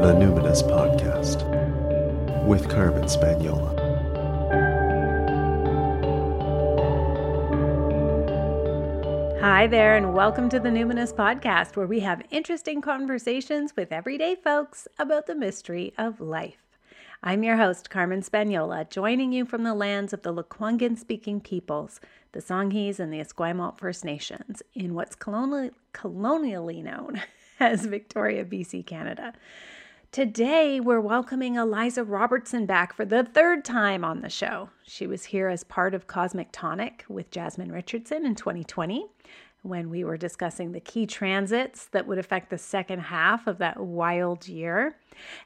The Numinous Podcast with Carmen Spaniola. Hi there, and welcome to the Numinous Podcast, where we have interesting conversations with everyday folks about the mystery of life. I'm your host, Carmen Spaniola, joining you from the lands of the Lekwungen speaking peoples, the Songhees and the Esquimalt First Nations, in what's colonially, colonially known as Victoria, BC, Canada. Today, we're welcoming Eliza Robertson back for the third time on the show. She was here as part of Kosmic Tonic with Jasmine Richardson in 2020 when we were discussing the key transits that would affect the second half of that wild year.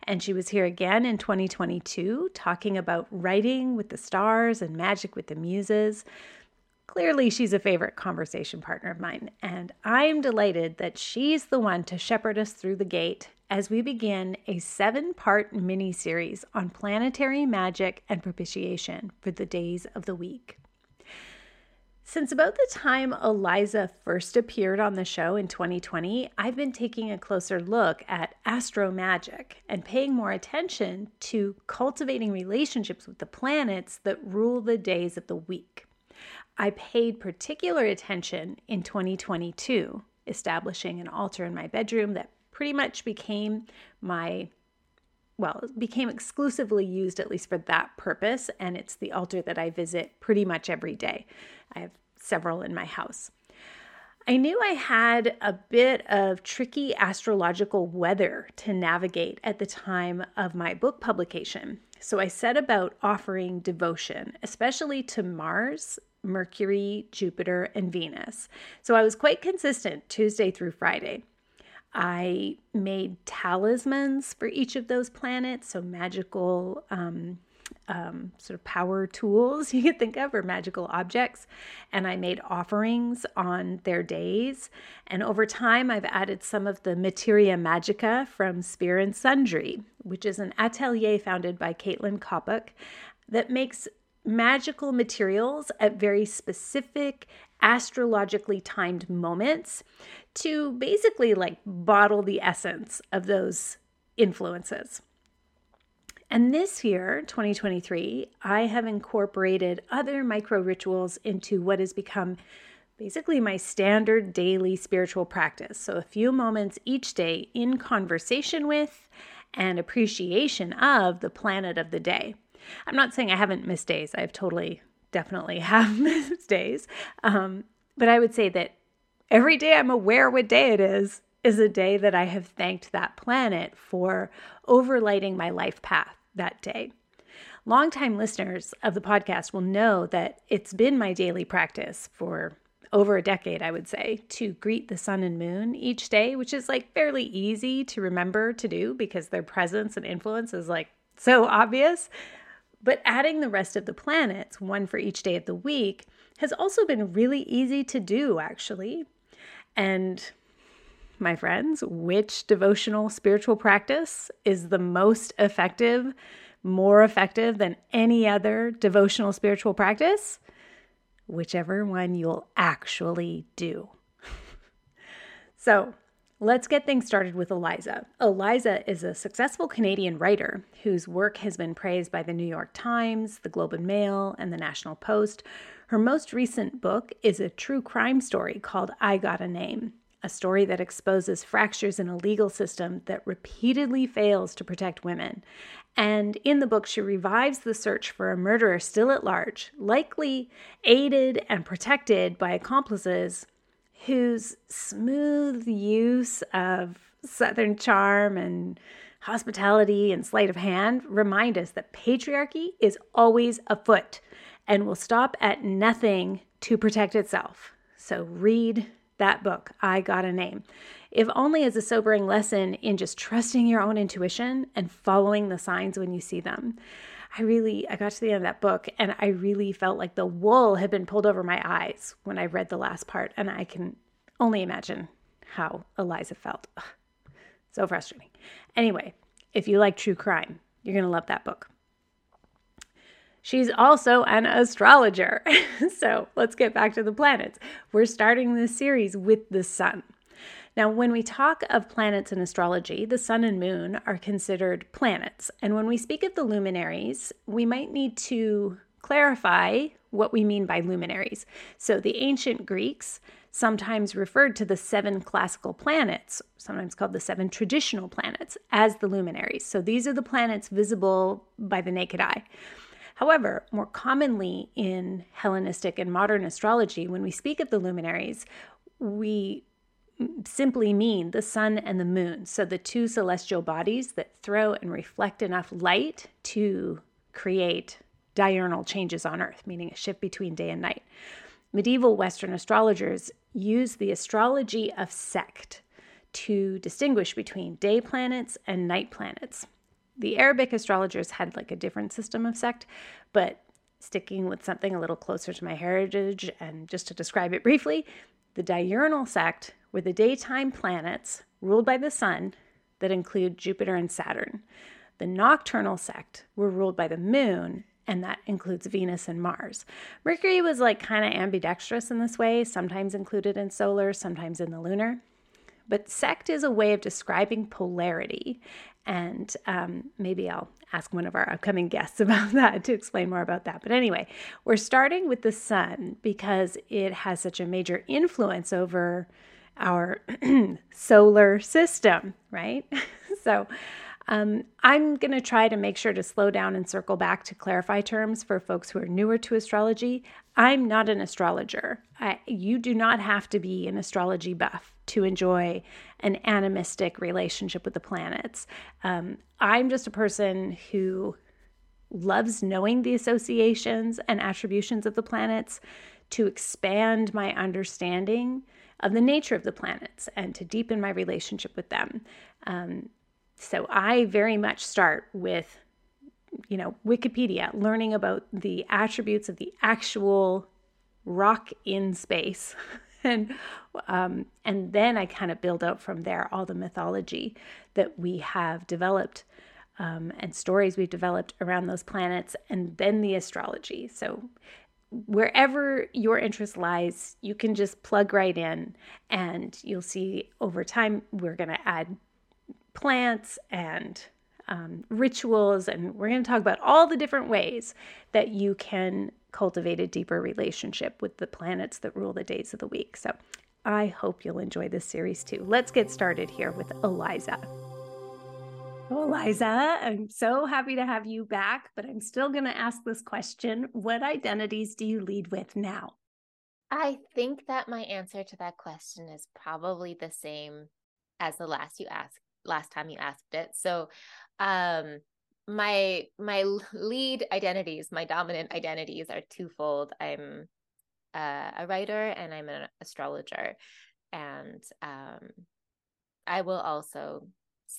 And she was here again in 2022 talking about writing with the stars and magic with the muses. Clearly, she's a favorite conversation partner of mine, and I am delighted that she's the one to shepherd us through the gate as we begin a seven part mini series on planetary magic and propitiation for the days of the week. Since about the time Eliza first appeared on the show in 2020, I've been taking a closer look at astro magic and paying more attention to cultivating relationships with the planets that rule the days of the week. I paid particular attention in 2022, establishing an altar in my bedroom that pretty much became my well, became exclusively used at least for that purpose, and it's the altar that I visit pretty much every day. I have several in my house. I knew I had a bit of tricky astrological weather to navigate at the time of my book publication. So I set about offering devotion, especially to Mars, Mercury, Jupiter, and Venus. So I was quite consistent Tuesday through Friday. I made talismans for each of those planets, so magical um, um, sort of power tools you could think of or magical objects. And I made offerings on their days. And over time, I've added some of the materia magica from Sphere and Sundry, which is an atelier founded by Caitlin Kopuk that makes magical materials at very specific astrologically timed moments to basically like bottle the essence of those influences. And this year, 2023, I have incorporated other micro rituals into what has become basically my standard daily spiritual practice. So, a few moments each day in conversation with and appreciation of the planet of the day. I'm not saying I haven't missed days, I've totally, definitely have missed days. Um, but I would say that every day I'm aware what day it is, is a day that I have thanked that planet for overlighting my life path that day. Longtime listeners of the podcast will know that it's been my daily practice for over a decade, I would say, to greet the sun and moon each day, which is like fairly easy to remember to do because their presence and influence is like so obvious. But adding the rest of the planets, one for each day of the week, has also been really easy to do, actually. And my friends, which devotional spiritual practice is the most effective, more effective than any other devotional spiritual practice? Whichever one you'll actually do. so, let's get things started with Eliza. Eliza is a successful Canadian writer whose work has been praised by the New York Times, the Globe and Mail, and the National Post. Her most recent book is a true crime story called I Got a Name a story that exposes fractures in a legal system that repeatedly fails to protect women. And in the book, she revives the search for a murderer still at large, likely aided and protected by accomplices whose smooth use of Southern charm and hospitality and sleight of hand remind us that patriarchy is always afoot and will stop at nothing to protect itself. So read that book, I Got a Name, if only as a sobering lesson in just trusting your own intuition and following the signs when you see them. I really, I got to the end of that book and I really felt like the wool had been pulled over my eyes when I read the last part. And I can only imagine how Eliza felt. Ugh, so frustrating. Anyway, if you like true crime, you're going to love that book. She's also an astrologer. so let's get back to the planets. We're starting this series with the sun. Now, when we talk of planets in astrology, the sun and moon are considered planets. And when we speak of the luminaries, we might need to clarify what we mean by luminaries. So, the ancient Greeks sometimes referred to the seven classical planets, sometimes called the seven traditional planets, as the luminaries. So, these are the planets visible by the naked eye. However, more commonly in Hellenistic and modern astrology, when we speak of the luminaries, we simply mean the sun and the moon. So, the two celestial bodies that throw and reflect enough light to create diurnal changes on Earth, meaning a shift between day and night. Medieval Western astrologers used the astrology of sect to distinguish between day planets and night planets. The Arabic astrologers had like a different system of sect, but sticking with something a little closer to my heritage and just to describe it briefly, the diurnal sect were the daytime planets ruled by the sun that include Jupiter and Saturn. The nocturnal sect were ruled by the moon, and that includes Venus and Mars. Mercury was like kind of ambidextrous in this way, sometimes included in solar, sometimes in the lunar. But sect is a way of describing polarity. And um, maybe I'll ask one of our upcoming guests about that to explain more about that. But anyway, we're starting with the sun because it has such a major influence over our solar system, right? so, um, I'm going to try to make sure to slow down and circle back to clarify terms for folks who are newer to astrology. I'm not an astrologer. I, you do not have to be an astrology buff to enjoy an animistic relationship with the planets. Um, I'm just a person who loves knowing the associations and attributions of the planets to expand my understanding of the nature of the planets and to deepen my relationship with them. Um, so I very much start with, you know, Wikipedia, learning about the attributes of the actual rock in space. and um, and then I kind of build out from there all the mythology that we have developed um, and stories we've developed around those planets, and then the astrology. So wherever your interest lies, you can just plug right in, and you'll see over time we're going to add plants and um, rituals, and we're going to talk about all the different ways that you can cultivate a deeper relationship with the planets that rule the days of the week. So I hope you'll enjoy this series too. Let's get started here with Eliza. Well, Eliza, I'm so happy to have you back, but I'm still going to ask this question What identities do you lead with now? I think that my answer to that question is probably the same as the last you asked last time you asked it. So, um, my my lead identities, my dominant identities are twofold. I'm uh, a writer and I'm an astrologer, and um, I will also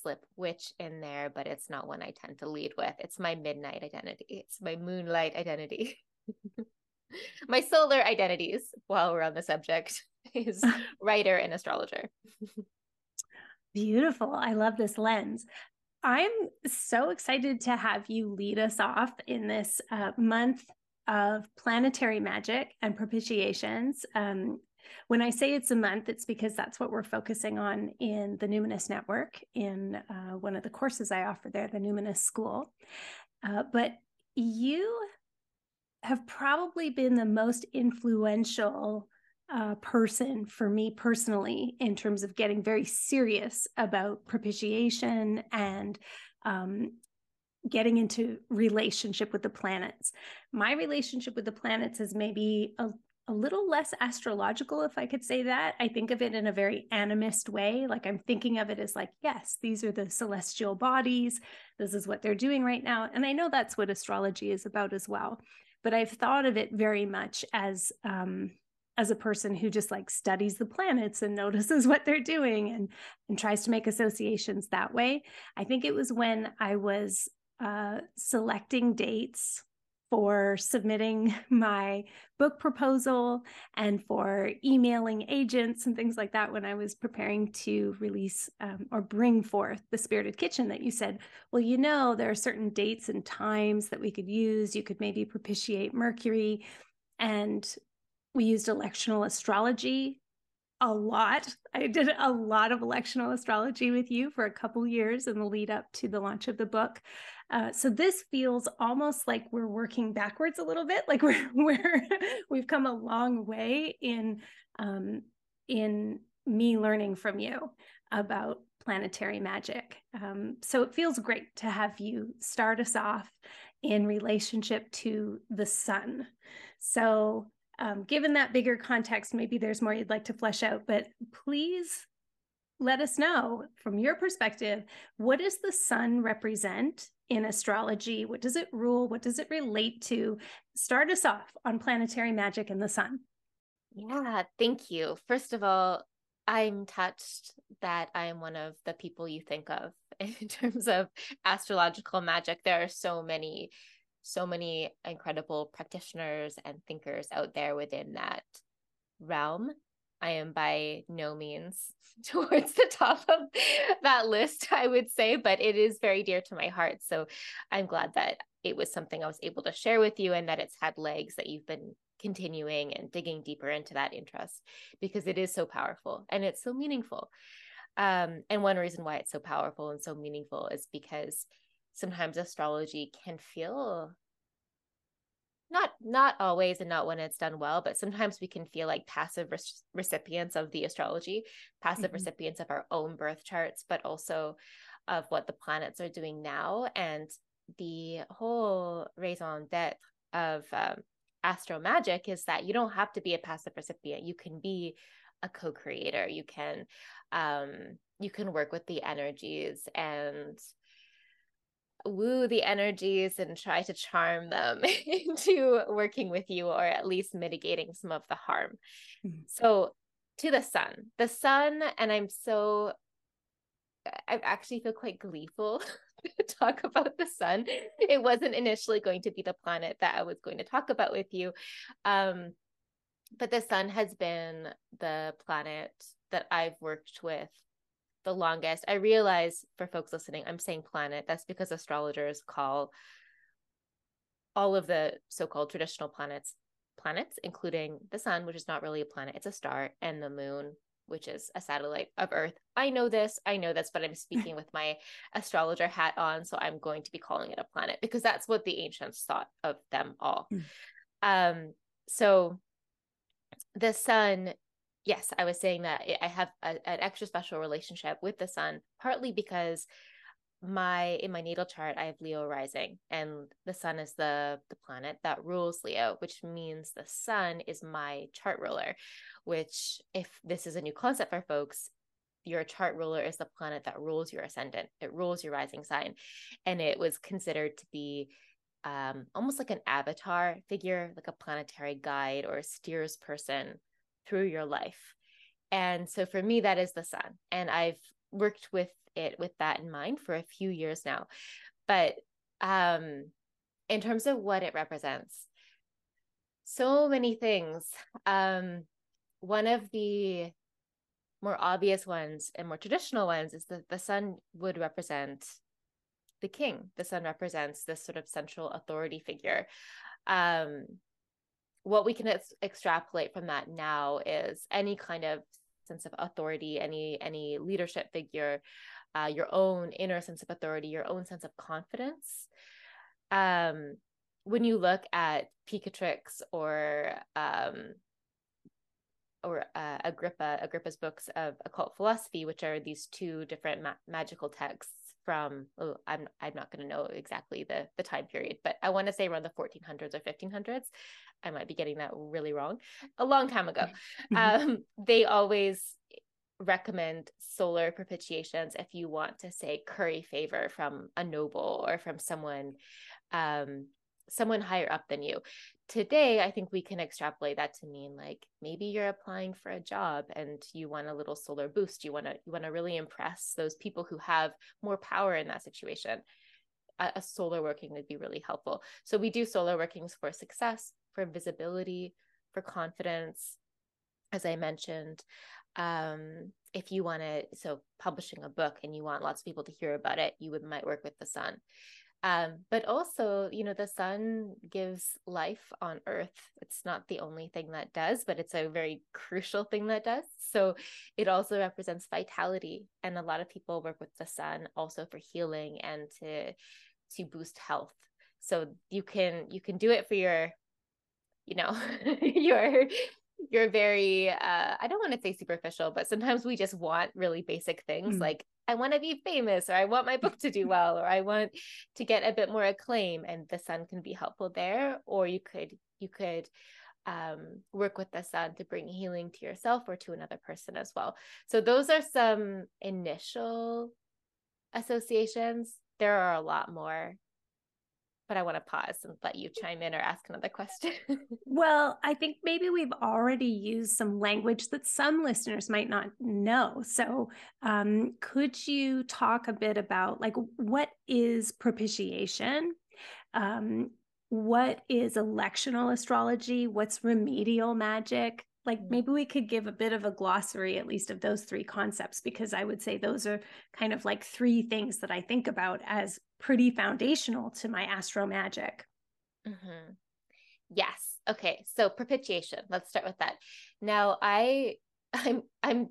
slip witch in there, but it's not one I tend to lead with. It's my midnight identity. It's my moonlight identity. my solar identities, while we're on the subject, is writer and astrologer. Beautiful. I love this lens. I'm so excited to have you lead us off in this uh, month of planetary magic and propitiations. Um, when I say it's a month, it's because that's what we're focusing on in the Numinous Network in uh, one of the courses I offer there, the Numinous School. Uh, but you have probably been the most influential uh, person for me personally in terms of getting very serious about propitiation and um, getting into relationship with the planets. My relationship with the planets is maybe a, a little less astrological, if I could say that. I think of it in a very animist way. Like I'm thinking of it as like, yes, these are the celestial bodies. This is what they're doing right now. And I know that's what astrology is about as well. But I've thought of it very much as um, as a person who just like studies the planets and notices what they're doing and and tries to make associations that way i think it was when i was uh, selecting dates for submitting my book proposal and for emailing agents and things like that when I was preparing to release um, or bring forth the Spirited Kitchen that you said, well, you know, there are certain dates and times that we could use. You could maybe propitiate Mercury. And we used electional astrology a lot. I did a lot of electional astrology with you for a couple years in the lead up to the launch of the book. Uh, so this feels almost like we're working backwards a little bit, like we're we're we've come a long way in um, in me learning from you about planetary magic. Um, so it feels great to have you start us off in relationship to the sun. So um, given that bigger context, maybe there's more you'd like to flesh out, but please let us know from your perspective what does the sun represent in astrology? What does it rule? What does it relate to? Start us off on planetary magic and the sun. Yeah, thank you. First of all, I'm touched that I am one of the people you think of in terms of astrological magic. There are so many so many incredible practitioners and thinkers out there within that realm. I am by no means towards the top of that list, I would say, but it is very dear to my heart. So I'm glad that it was something I was able to share with you and that it's had legs that you've been continuing and digging deeper into that interest because it is so powerful and it's so meaningful. Um, and one reason why it's so powerful and so meaningful is because sometimes astrology can feel not not always and not when it's done well but sometimes we can feel like passive re- recipients of the astrology passive mm-hmm. recipients of our own birth charts but also of what the planets are doing now and the whole raison d'etre of um, astro magic is that you don't have to be a passive recipient you can be a co-creator you can um you can work with the energies and woo the energies and try to charm them into working with you or at least mitigating some of the harm. Mm-hmm. So, to the sun, the sun, and I'm so, I actually feel quite gleeful to talk about the sun. It wasn't initially going to be the planet that I was going to talk about with you. Um, but the sun has been the planet that I've worked with the longest. I realize for folks listening, I'm saying planet. That's because astrologers call all of the so-called traditional planets planets, including the sun, which is not really a planet, it's a star, and the moon, which is a satellite of Earth. I know this, I know this, but I'm speaking with my astrologer hat on, so I'm going to be calling it a planet because that's what the ancients thought of them all. Mm. Um, so the sun yes, I was saying that I have a, an extra special relationship with the sun, partly because my in my natal chart I have Leo rising, and the sun is the the planet that rules Leo, which means the sun is my chart ruler. Which, if this is a new concept for folks, your chart ruler is the planet that rules your ascendant. It rules your rising sign, and it was considered to be um, almost like an avatar figure, like a planetary guide or a steers person through your life. And so for me, that is the sun. And I've worked with it with that in mind for a few years now. But um, in terms of what it represents, so many things. Um, one of the more obvious ones and more traditional ones is that the sun would represent the king. The sun represents this sort of central authority figure. Um, what we can ex- extrapolate from that now is any kind of sense of authority any any leadership figure uh, your own inner sense of authority your own sense of confidence. Um, when you look at Picatrix or um, or uh, Agrippa Agrippa's books of occult philosophy, which are these two different ma- magical texts from oh, I'm I'm not going to know exactly the the time period, but I want to say around the 1400s or 1500s. I might be getting that really wrong. A long time ago, um, they always recommend solar propitiations if you want to say curry favor from a noble or from someone um, someone higher up than you. Today, I think we can extrapolate that to mean like maybe you're applying for a job and you want a little solar boost. You want to you want to really impress those people who have more power in that situation. A, a solar working would be really helpful. So we do solar workings for success, for visibility, for confidence, as I mentioned. Um, if you want to, so publishing a book and you want lots of people to hear about it, you would might work with the sun. Um, but also, you know, the sun gives life on earth. It's not the only thing that does, but it's a very crucial thing that does. So it also represents vitality. And a lot of people work with the sun also for healing and to to boost health. So you can you can do it for your, you know, your you're very uh i don't want to say superficial but sometimes we just want really basic things mm. like i want to be famous or i want my book to do well or i want to get a bit more acclaim and the sun can be helpful there. Or you could you could um, work with the sun to bring healing to yourself or to another person as well. So those are some initial associations. There are a lot more but I want to pause and let you chime in or ask another question. well, I think maybe we've already used some language that some listeners might not know. So, um, could you talk a bit about like what is propitiation? Um, what is electional astrology? What's remedial magic? like mm. maybe we could give a bit of a glossary at least of those three concepts because i would say those are kind of like three things that i think about as pretty foundational to my astro magic mm-hmm. yes okay so propitiation let's start with that now i i'm i'm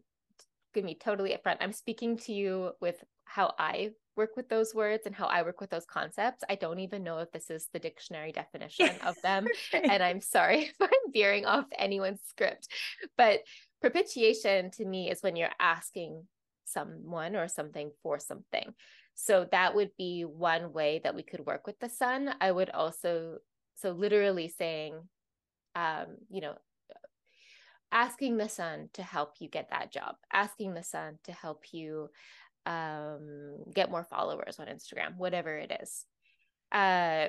gonna be totally upfront i'm speaking to you with how i work with those words and how I work with those concepts. I don't even know if this is the dictionary definition of them. and I'm sorry if I'm veering off anyone's script. But propitiation to me is when you're asking someone or something for something. So that would be one way that we could work with the sun. I would also, so literally saying, um, you know, asking the sun to help you get that job, asking the sun to help you um, get more followers on Instagram, whatever it is. Uh,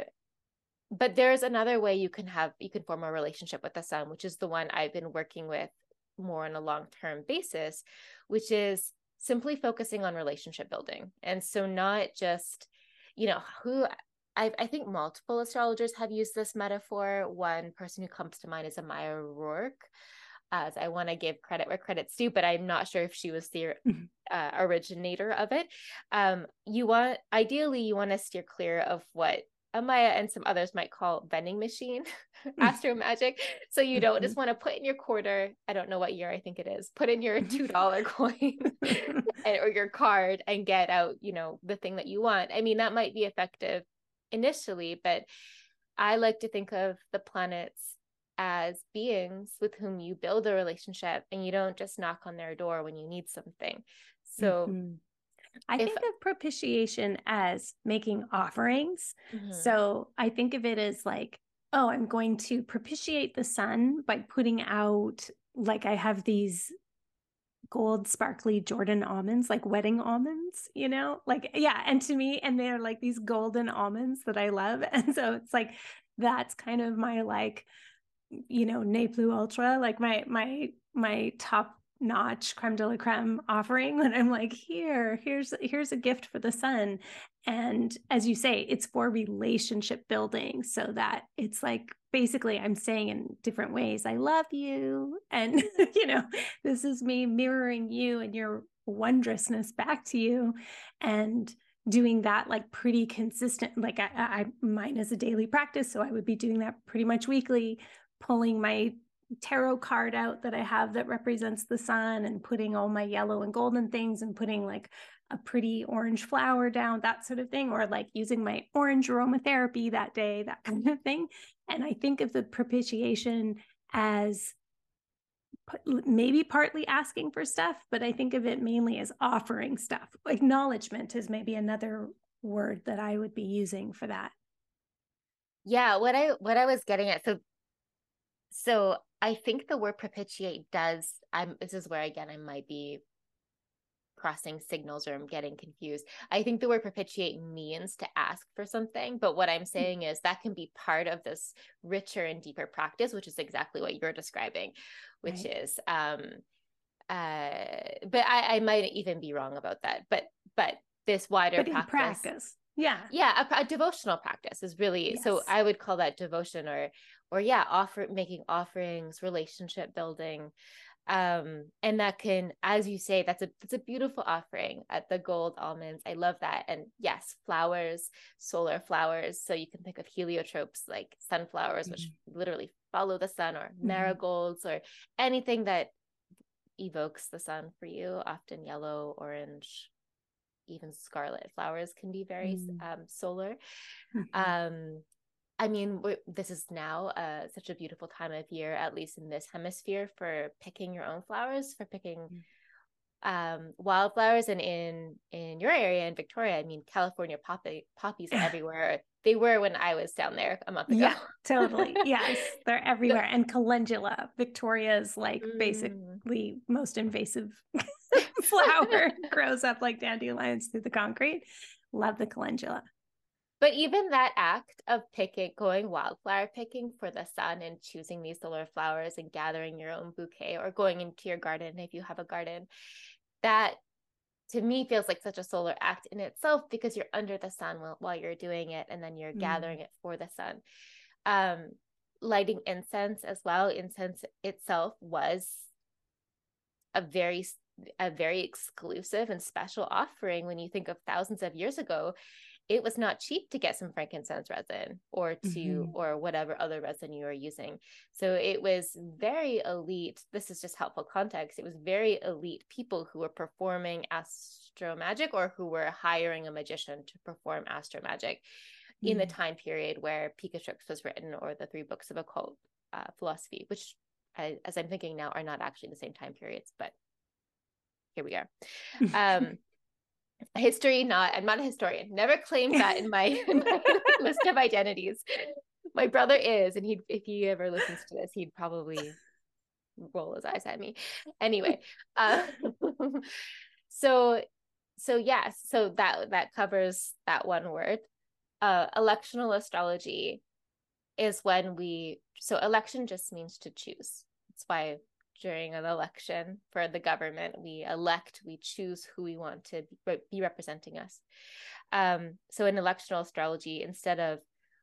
but there's another way you can have you can form a relationship with the sun, which is the one I've been working with more on a long term basis, which is simply focusing on relationship building. And so not just, you know, who I, I think multiple astrologers have used this metaphor. One person who comes to mind is Amaya Rourke, as I want to give credit where credit's due, but I'm not sure if she was the mm-hmm. uh, originator of it. Um, you want ideally you want to steer clear of what Amaya and some others might call vending machine mm. astro magic. So you don't just mm-hmm. want to put in your quarter. I don't know what year I think it is. Put in your two dollar coin and, or your card and get out, you know, the thing that you want. I mean, that might be effective initially, but I like to think of the planets as beings with whom you build a relationship and you don't just knock on their door when you need something. So mm-hmm. I if, think of propitiation as making offerings. Mm-hmm. So I think of it as like, oh, I'm going to propitiate the sun by putting out, like, I have these gold sparkly Jordan almonds, like wedding almonds, you know? Like, yeah. And to me, and they're like these golden almonds that I love. And so it's like, that's kind of my like you know, Ne Plus Ultra, like my my my top notch creme de la creme offering when i'm like here here's here's a gift for the sun. And as you say it's for relationship building so that it's like basically i'm saying in different ways. I love you and you know this is me mirroring you and your wondrousness back to you and doing that like pretty consistent like I, I mine is a daily practice so i would be doing that pretty much weekly pulling my tarot card out that I have that represents the sun and putting all my yellow and golden things and putting like a pretty orange flower down, that sort of thing, or like using my orange aromatherapy that day, that kind of thing. And I think of the propitiation as maybe partly asking for stuff, but I think of it mainly as offering stuff. Acknowledgement is maybe another word that I would be using for that. Yeah, what I what I was getting at so so I think the word propitiate does. I'm. This is where again I might be crossing signals or I'm getting confused. I think the word propitiate means to ask for something, but what I'm mm. saying is that can be part of this richer and deeper practice, which is exactly what you're describing, which right. is um uh but I, I might even be wrong about that. But but this wider but practice, practice. Yeah. Yeah, a, a, devotional practice is really yes. so I would call that devotion or or yeah offer making offerings relationship building um and that can as you say that's a that's a beautiful offering at the gold almonds i love that and yes flowers solar flowers so you can think of heliotropes like sunflowers mm-hmm. which literally follow the sun or mm-hmm. marigolds or anything that evokes the sun for you often yellow orange even scarlet flowers can be very mm. um, solar mm-hmm. um I mean, this is now uh, such a beautiful time of year, at least in this hemisphere, for picking your own flowers, for picking mm. um, wildflowers. And in in your area in Victoria, I mean, California poppy poppies everywhere. They were when I was down there a month ago. Yeah, totally. yes, they're everywhere. And calendula, Victoria's like mm. basically most invasive flower, grows up like dandelions through the concrete. Love the calendula. But even that act of picking, going wildflower picking for the sun and choosing these solar flowers and gathering your own bouquet or going into your garden if you have a garden, that to me feels like such a solar act in itself because you're under the sun while, while you're doing it and then you're mm. gathering it for the sun. Um, lighting incense as well, incense itself was a very a very exclusive and special offering when you think of thousands of years ago it was not cheap to get some frankincense resin or to mm-hmm. or whatever other resin you are using so it was very elite this is just helpful context it was very elite people who were performing astro magic or who were hiring a magician to perform astro magic mm-hmm. in the mm. time period where Picatrix was written or the three books of occult uh, philosophy which I, as i'm thinking now are not actually the same time periods but here we are um history not i'm not a historian never claimed that in my, in my list of identities. My brother is and he if he ever listens to this he'd probably roll his eyes at me. Anyway uh, so so yes so that that covers that one word. Uh electional astrology is when we so election just means to choose. That's why during an election for the government. We elect, we choose who we want to be representing us. Um, so in electional astrology, instead of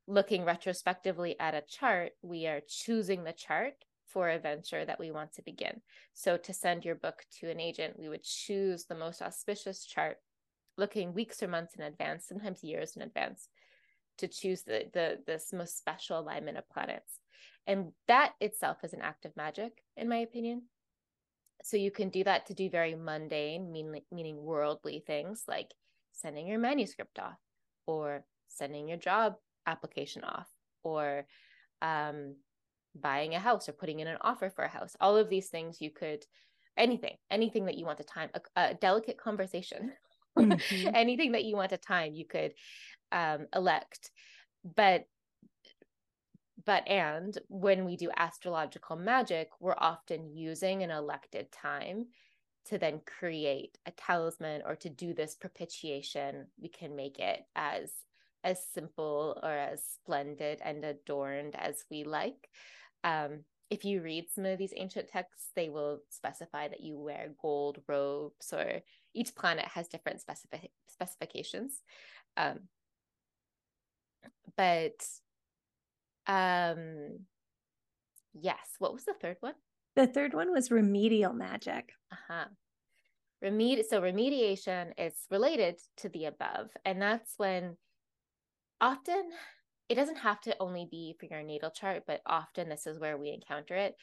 looking retrospectively at a chart, we are choosing the chart for a venture that we want to begin. So to send your book to an agent, we would choose the most auspicious chart, looking weeks or months in advance, sometimes years in advance, to choose the the this most special alignment of planets. And that itself is an act of magic, in my opinion. So you can do that to do very mundane, mean, meaning worldly things like sending your manuscript off or sending your job application off or um, buying a house or putting in an offer for a house. All of these things you could, anything, anything that you want to time, a, a delicate conversation, mm-hmm. anything that you want to time, you could um, elect. But but and when we do astrological magic we're often using an elected time to then create a talisman or to do this propitiation. We can make it as as simple or as splendid and adorned as we like. Um, if you read some of these ancient texts they will specify that you wear gold robes or each planet has different specific specifications. Um, but um yes, what was the third one? The third one was remedial magic. Uh-huh. Remed- so remediation is related to the above and that's when often it doesn't have to only be for your natal chart but often this is where we encounter it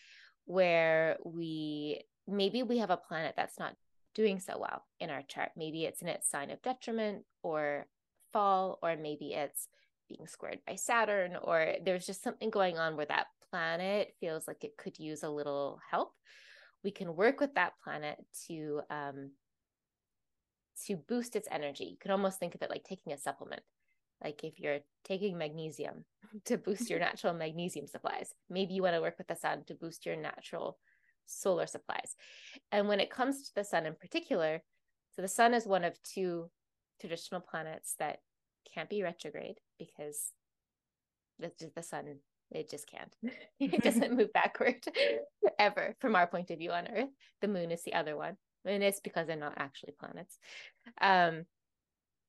where we maybe we have a planet that's not doing so well in our chart maybe it's in its sign of detriment or fall or maybe it's being squared by Saturn, or there's just something going on where that planet feels like it could use a little help, we can work with that planet to um, to boost its energy. You can almost think of it like taking a supplement. Like if you're taking magnesium to boost your natural magnesium supplies, maybe you want to work with the sun to boost your natural solar supplies. And when it comes to the sun in particular, so the sun is one of two traditional planets that can't be retrograde because the, the sun it just can't. It doesn't move backward ever from our point of view on earth. The moon is the other one and it's because they're not actually planets. Um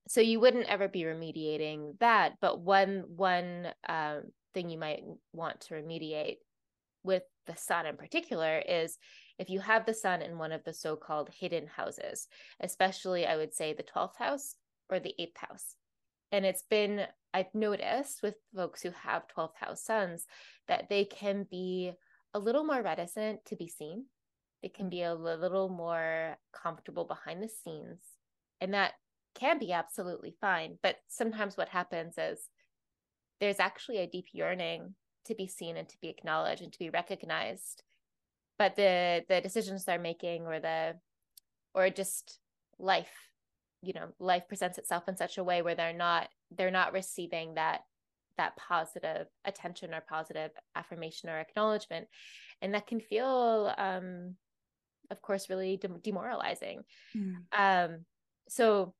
so you wouldn't ever be remediating that but one one um, thing you might want to remediate with the sun in particular is if you have the sun in one of the so-called hidden houses especially i would say the 12th house or the 8th house and it's been i've noticed with folks who have 12th house suns that they can be a little more reticent to be seen. They can be a little more comfortable behind the scenes. And that can be absolutely fine. But sometimes what happens is there's actually a deep yearning to be seen and to be acknowledged and to be recognized. But the the decisions they're making or the or just life you know life presents itself in such a way where they're not they're not receiving that that positive attention or positive affirmation or acknowledgement and that can feel um of course really de- demoralizing mm. um so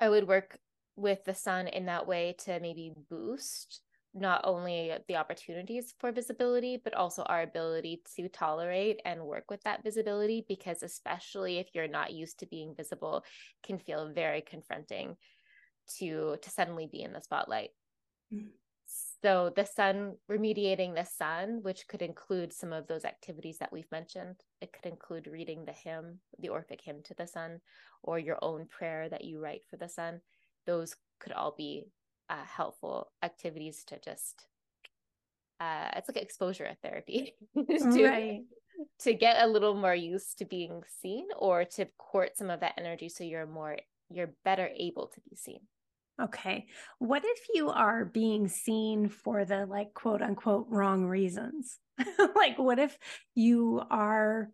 i would work with the sun in that way to maybe boost not only the opportunities for visibility, but also our ability to tolerate and work with that visibility. Because, especially if you're not used to being visible, can feel very confronting to to suddenly be in the spotlight. Mm-hmm. So, the sun remediating the sun, which could include some of those activities that we've mentioned, it could include reading the hymn, the Orphic hymn to the sun, or your own prayer that you write for the sun. Those could all be uh, helpful activities to just uh, it's like exposure therapy to, right. to get a little more used to being seen or to court some of that energy so you're more you're better able to be seen. Okay. What if you are being seen for the like quote unquote wrong reasons? Like what if you are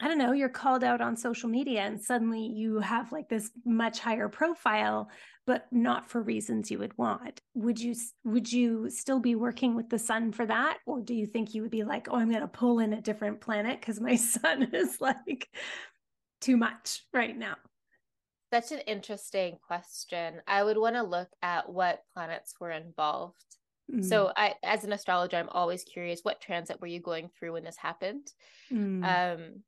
I don't know, you're called out on social media and suddenly you have like this much higher profile, but not for reasons you would want. Would you would you still be working with the sun for that or do you think you would be like, "Oh, I'm going to pull in a different planet cuz my sun is like too much right now?" Such an interesting question. I would want to look at what planets were involved. Mm. So, I, as an astrologer, I'm always curious what transit were you going through when this happened? Mm. Um,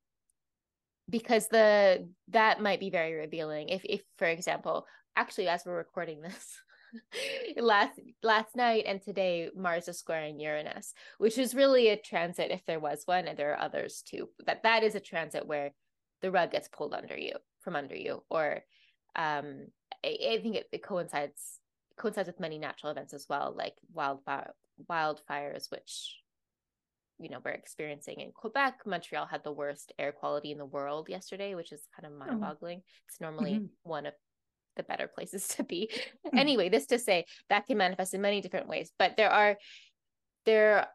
because the that might be very revealing. If if for example actually as we're recording this last last night and today mars is squaring uranus which is really a transit if there was one and there are others too that that is a transit where the rug gets pulled under you from under you or um i, I think it, it coincides coincides with many natural events as well like wildfire wildfires which you know we're experiencing in Quebec. Montreal had the worst air quality in the world yesterday, which is kind of oh. mind-boggling. Oh. It's normally mm-hmm. one of the better places to be. Mm-hmm. Anyway, this to say that can manifest in many different ways, but there are there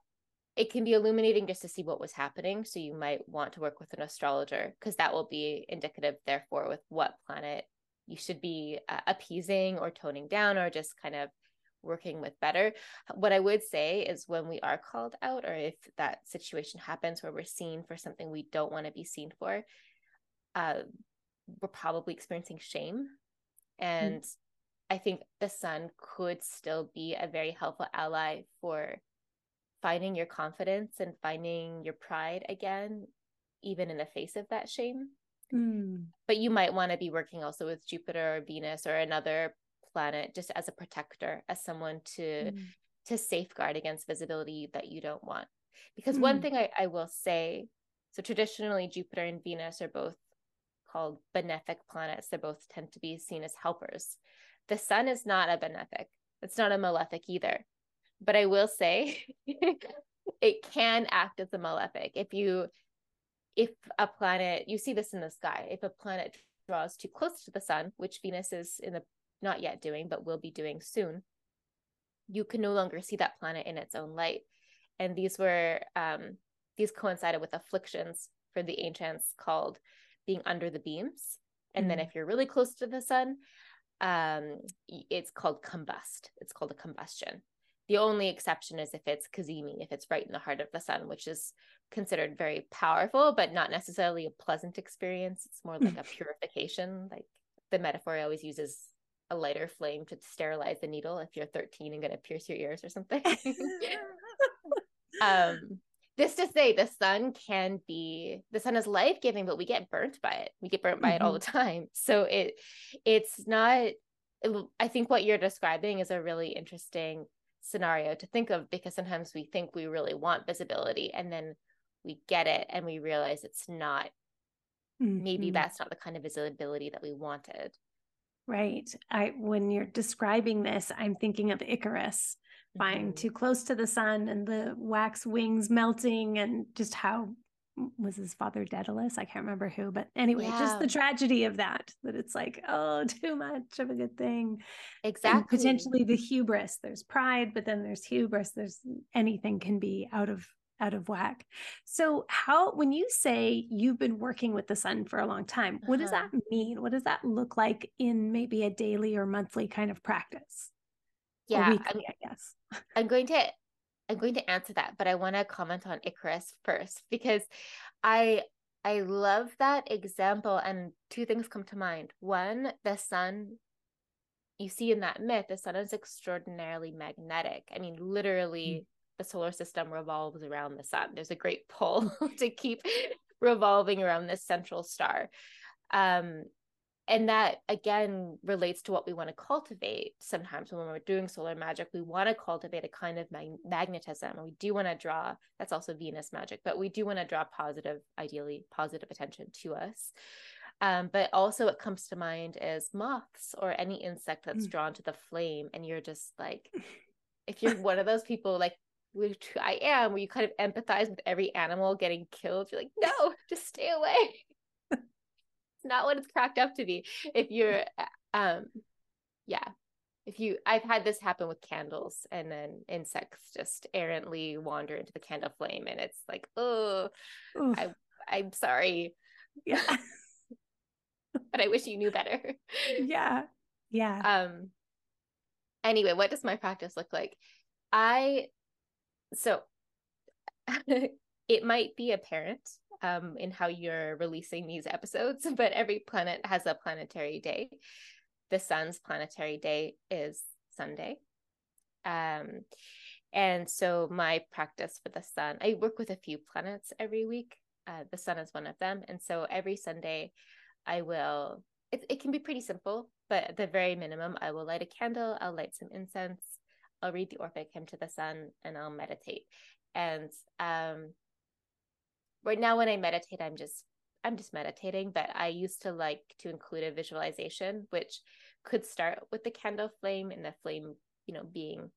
it can be illuminating just to see what was happening. So you might want to work with an astrologer because that will be indicative, therefore, with what planet you should be uh, appeasing or toning down or just kind of working with better. What I would say is when we are called out, or if that situation happens where we're seen for something we don't want to be seen for, uh, we're probably experiencing shame. And mm. I think the sun could still be a very helpful ally for finding your confidence and finding your pride again, even in the face of that shame. Mm. But you might want to be working also with Jupiter or Venus or another planet just as a protector as someone to mm. to safeguard against visibility that you don't want. Because mm. one thing I, I will say so traditionally jupiter and venus are both called benefic planets. They both tend to be seen as helpers. The sun is not a benefic. It's not a malefic either. But i will say it can act as a malefic. If you if a planet you see this in the sky. If a planet draws too close to the sun which venus is in the not yet doing, but will be doing soon, you can no longer see that planet in its own light. And these were um, these coincided with afflictions for the ancients called being under the beams. And mm then if you're really close to the sun, um, it's called combust. It's called a combustion. The only exception is if it's cazimi, if it's right in the heart of the sun, which is considered very powerful, but not necessarily a pleasant experience. It's more like a purification. Like the metaphor I always uses a lighter flame to sterilize the needle if you're 13 and going to pierce your ears or something. um, this to say, the sun can be the sun is life giving, but we get burnt by it. We get burnt by mm-hmm. it all the mm-hmm. time. So it it's not. I think what you're describing is a really interesting scenario to think of because sometimes we think we really want visibility and then we get it and we realize it's not mm-hmm. maybe that's not the kind of visibility that we wanted right i when you're describing this i'm thinking of icarus flying mm-hmm. too close to the sun and the wax wings melting and just how was his father Daedalus? I can't remember who, but anyway, yeah. just the tragedy of that, that it's like, oh, too much of a good thing. Exactly. And potentially the hubris. There's pride, but then there's hubris. There's anything can be out of out of whack. So how when you say you've been working with the sun for a long time, what uh-huh. does that mean? What does that look like in maybe a daily or monthly kind of practice? Yeah, weekly, I guess. I'm going to I'm going to answer that, but I want to comment on Icarus first because I I love that example and two things come to mind. One, the sun you see in that myth, the sun is extraordinarily magnetic. I mean, literally mm. The solar system revolves around the sun. There's a great pull to keep revolving around this central star. Um, and that again relates to what we want to cultivate sometimes when we're doing solar magic we want to cultivate a kind of mag- magnetism we do want to draw that's also venus magic but we do want to draw positive ideally positive attention to us um, but also what comes to mind is moths or any insect that's mm. drawn to the flame and you're just like if you're one of those people like which I am, where you kind of empathize with every animal getting killed. You're like, no, just stay away it's not what it's cracked up to be. If you're, um, yeah, if you, I've had this happen with candles, and then insects just errantly wander into the candle flame, and it's like, oh, I, I'm sorry, yeah, but I wish you knew better. Yeah, yeah. Um. Anyway, what does my practice look like? I, so, it might be apparent um, in how you're releasing these episodes, but every planet has a planetary day. The sun's planetary day is Sunday. Um, and so my practice for the sun, I work with a few planets every week. Uh, the sun is one of them. And so every Sunday, I will, it, it can be pretty simple, but at the very minimum, I will light a candle, I'll light some incense, I'll read the Orphic hymn to the sun, and I'll meditate. And um, right now when I meditate, I'm just I'm just meditating, but I used to like to include a visualization, which could start with the candle flame and the flame, you know, being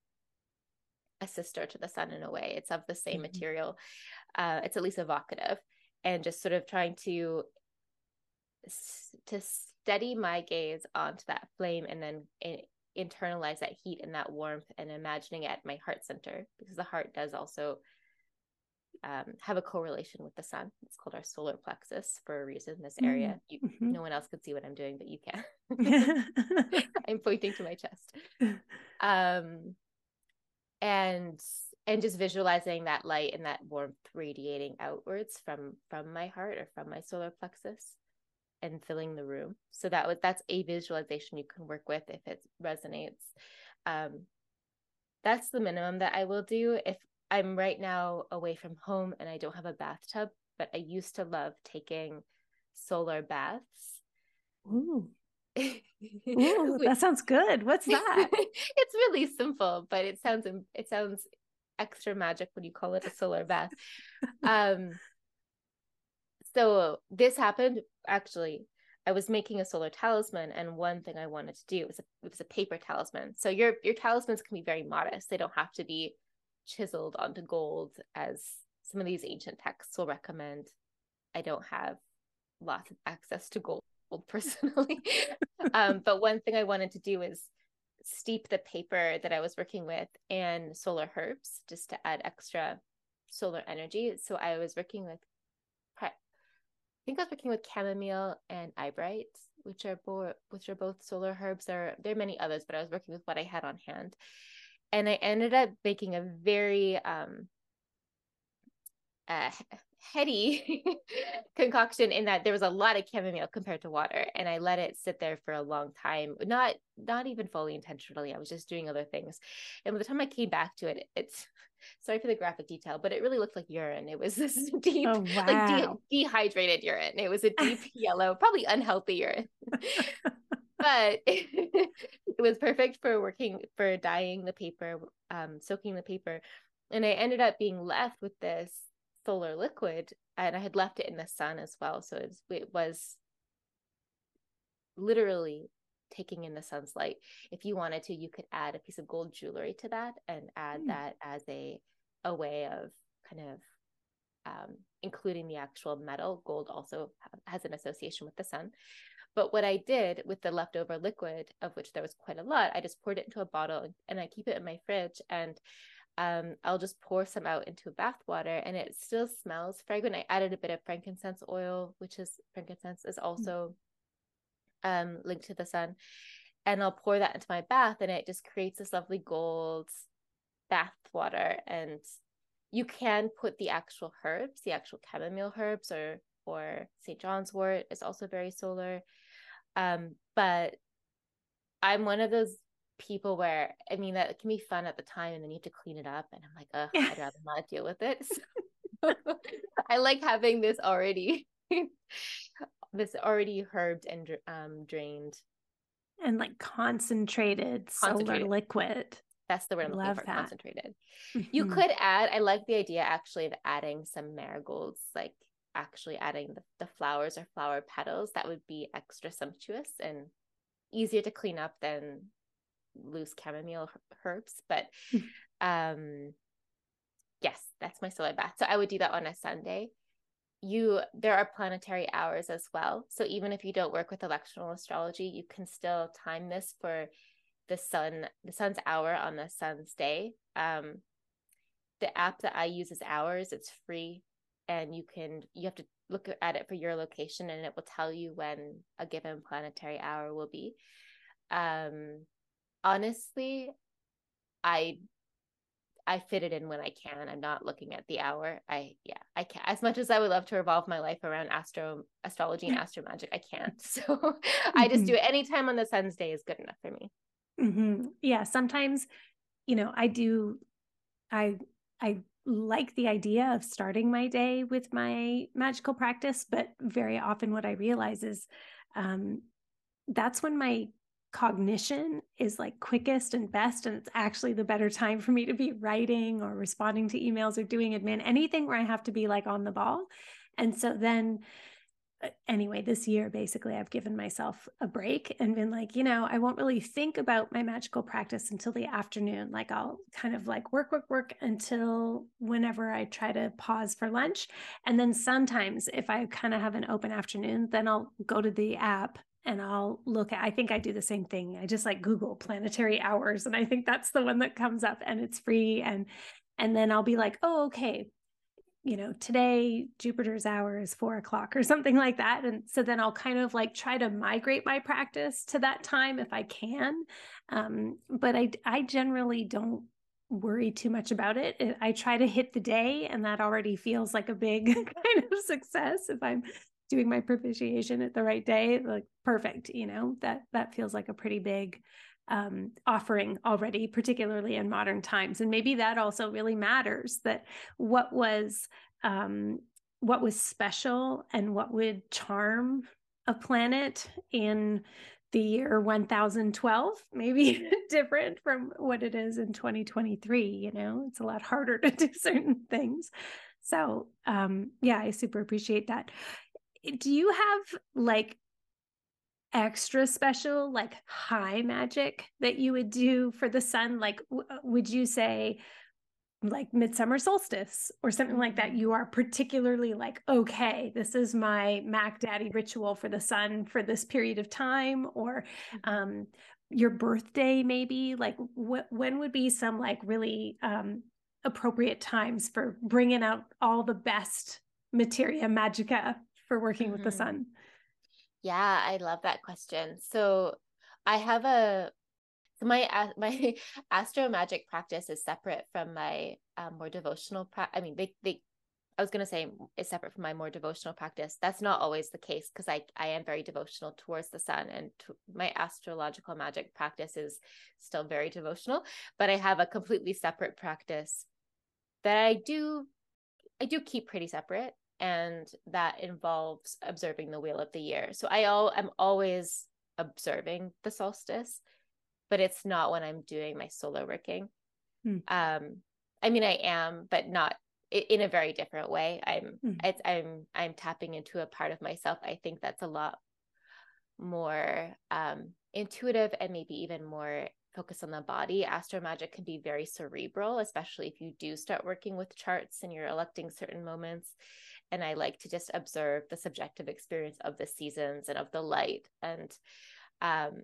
a sister to the sun in a way. It's of the same mm-hmm. material. Uh, it's at least evocative, and just sort of trying to to steady my gaze onto that flame and then in, internalize that heat and that warmth and imagining it at my heart center because the heart does also um, have a correlation with the sun. It's called our solar plexus for a reason. This area, you, mm-hmm. no one else could see what I'm doing, but you can. I'm pointing to my chest, um, and and just visualizing that light and that warmth radiating outwards from from my heart or from my solar plexus, and filling the room. So that was that's a visualization you can work with if it resonates. Um, that's the minimum that I will do. If I'm right now away from home and I don't have a bathtub, but I used to love taking solar baths. Ooh. Ooh, that sounds good. What's that? it's really simple, but it sounds it sounds extra magic when you call it a solar bath. um so this happened actually I was making a solar talisman, and one thing I wanted to do was a, it was a paper talisman. So your your talismans can be very modest; they don't have to be chiseled onto gold as some of these ancient texts will recommend. I don't have lots of access to gold personally. um, but one thing I wanted to do is steep the paper that I was working with in solar herbs just to add extra solar energy. So I was working with, think I was working with chamomile and eyebright, which are both which are both solar herbs. There there are many others, but I was working with what I had on hand and I ended up making a very um uh, heady concoction in that there was a lot of chamomile compared to water and i let it sit there for a long time not not even fully intentionally i was just doing other things and by the time i came back to it it's sorry for the graphic detail but it really looked like urine it was this deep oh, wow. like de- dehydrated urine it was a deep yellow probably unhealthy urine but it was perfect for working for dyeing the paper, um, soaking the paper. And I ended up being left with this solar liquid and I had left it in the sun as well. So it was, it was literally taking in the sun's light. If you wanted to, you could add a piece of gold jewelry to that and add mm. that as a a way of kind of um, including the actual metal. Gold also has an association with the sun. But what I did with the leftover liquid, of which there was quite a lot, I just poured it into a bottle and I keep it in my fridge. And um, I'll just pour some out into bath water and it still smells fragrant. I added a bit of frankincense oil, which is frankincense is also um, linked to the sun. And I'll pour that into my bath and it just creates this lovely gold bath water. And you can put the actual herbs, the actual chamomile herbs or or St. John's wort is also very solar. Um, but I'm one of those people where I mean that can be fun at the time and then you have to clean it up and I'm like, oh, I'd rather not deal with it. So I like having this already this already herbed and um drained and like concentrated, concentrated. solar liquid. That's the word I'm looking for. That. Concentrated. Mm-hmm. You could add. I like the idea actually of adding some marigolds, like actually adding the, the flowers or flower petals. That would be extra sumptuous and easier to clean up than loose chamomile herbs. But hmm. um, yes, that's my solar bath. So I would do that on a Sunday. You there are planetary hours as well. So even if you don't work with electional astrology, you can still time this for the sun, the sun's hour on the sun's day. Um, the app that I use is Hours. It's free, and you can you have to look at it for your location, and it will tell you when a given planetary hour will be. Um, honestly, I I fit it in when I can. I'm not looking at the hour. I yeah, I can as much as I would love to revolve my life around astro astrology and astro magic, I can't. So I just do it anytime on the sun's day is good enough for me. Mm-hmm. Yeah, sometimes, you know, I do. I I like the idea of starting my day with my magical practice, but very often what I realize is um, that's when my cognition is like quickest and best and it's actually the better time for me to be writing or responding to emails or doing admin anything where i have to be like on the ball. And so then uh, anyway this year basically i've given myself a break and been like you know i won't really think about my magical practice until the afternoon. Like i'll kind of like work work work until whenever i try to pause for lunch. And then sometimes if i kind of have an open afternoon then i'll go to the app and I'll look at I think I do the same thing. I just like Google planetary hours and I think that's the one that comes up and it's free and and then I'll be like, oh, okay, you know, today Jupiter's hour is four o'clock or something like that. And so then I'll kind of like try to migrate my practice to that time if I can. Um, but I I generally don't worry too much about it. I try to hit the day and that already feels like a big kind of success if I'm doing my propitiation at the right day like perfect you know that that feels like a pretty big um, offering already particularly in modern times. And maybe that also really matters that what was um, what was special and what would charm a planet in the year 1012 maybe different from what it is in 2023 you know? It's a lot harder to do certain things. So um yeah i super appreciate that do you have like extra special like high magic that you would do for the sun? Like w- uh, would you say like midsummer solstice or something like that? You are particularly like okay this is my mac daddy ritual for the sun for this period of time or mm-hmm. um your birthday maybe? Like wh- when would be some like really um appropriate times for bringing out all the best materia magica for working mm-hmm. with the mm-hmm. sun? Yeah, I love that question. So I have a my my astro magic practice is separate from my um, more devotional practice. I mean, they they I was going to say is separate from my more devotional practice. That's not always the case because I I am very devotional towards the sun and to, my astrological magic practice is still very devotional, but I have a completely separate practice that I do I do keep pretty separate and that involves observing the wheel of the year. So I all I'm always observing the solstice, but it's not when I'm doing my solar working. Hmm. Um, I mean I am, but not in a very different way. I'm Mm. it's I'm I'm tapping into a part of myself. I think that's a lot more um intuitive and maybe even more focused on the body. Astro magic can be very cerebral, especially if you do start working with charts and you're electing certain moments. And I like to just observe the subjective experience of the seasons and of the light and um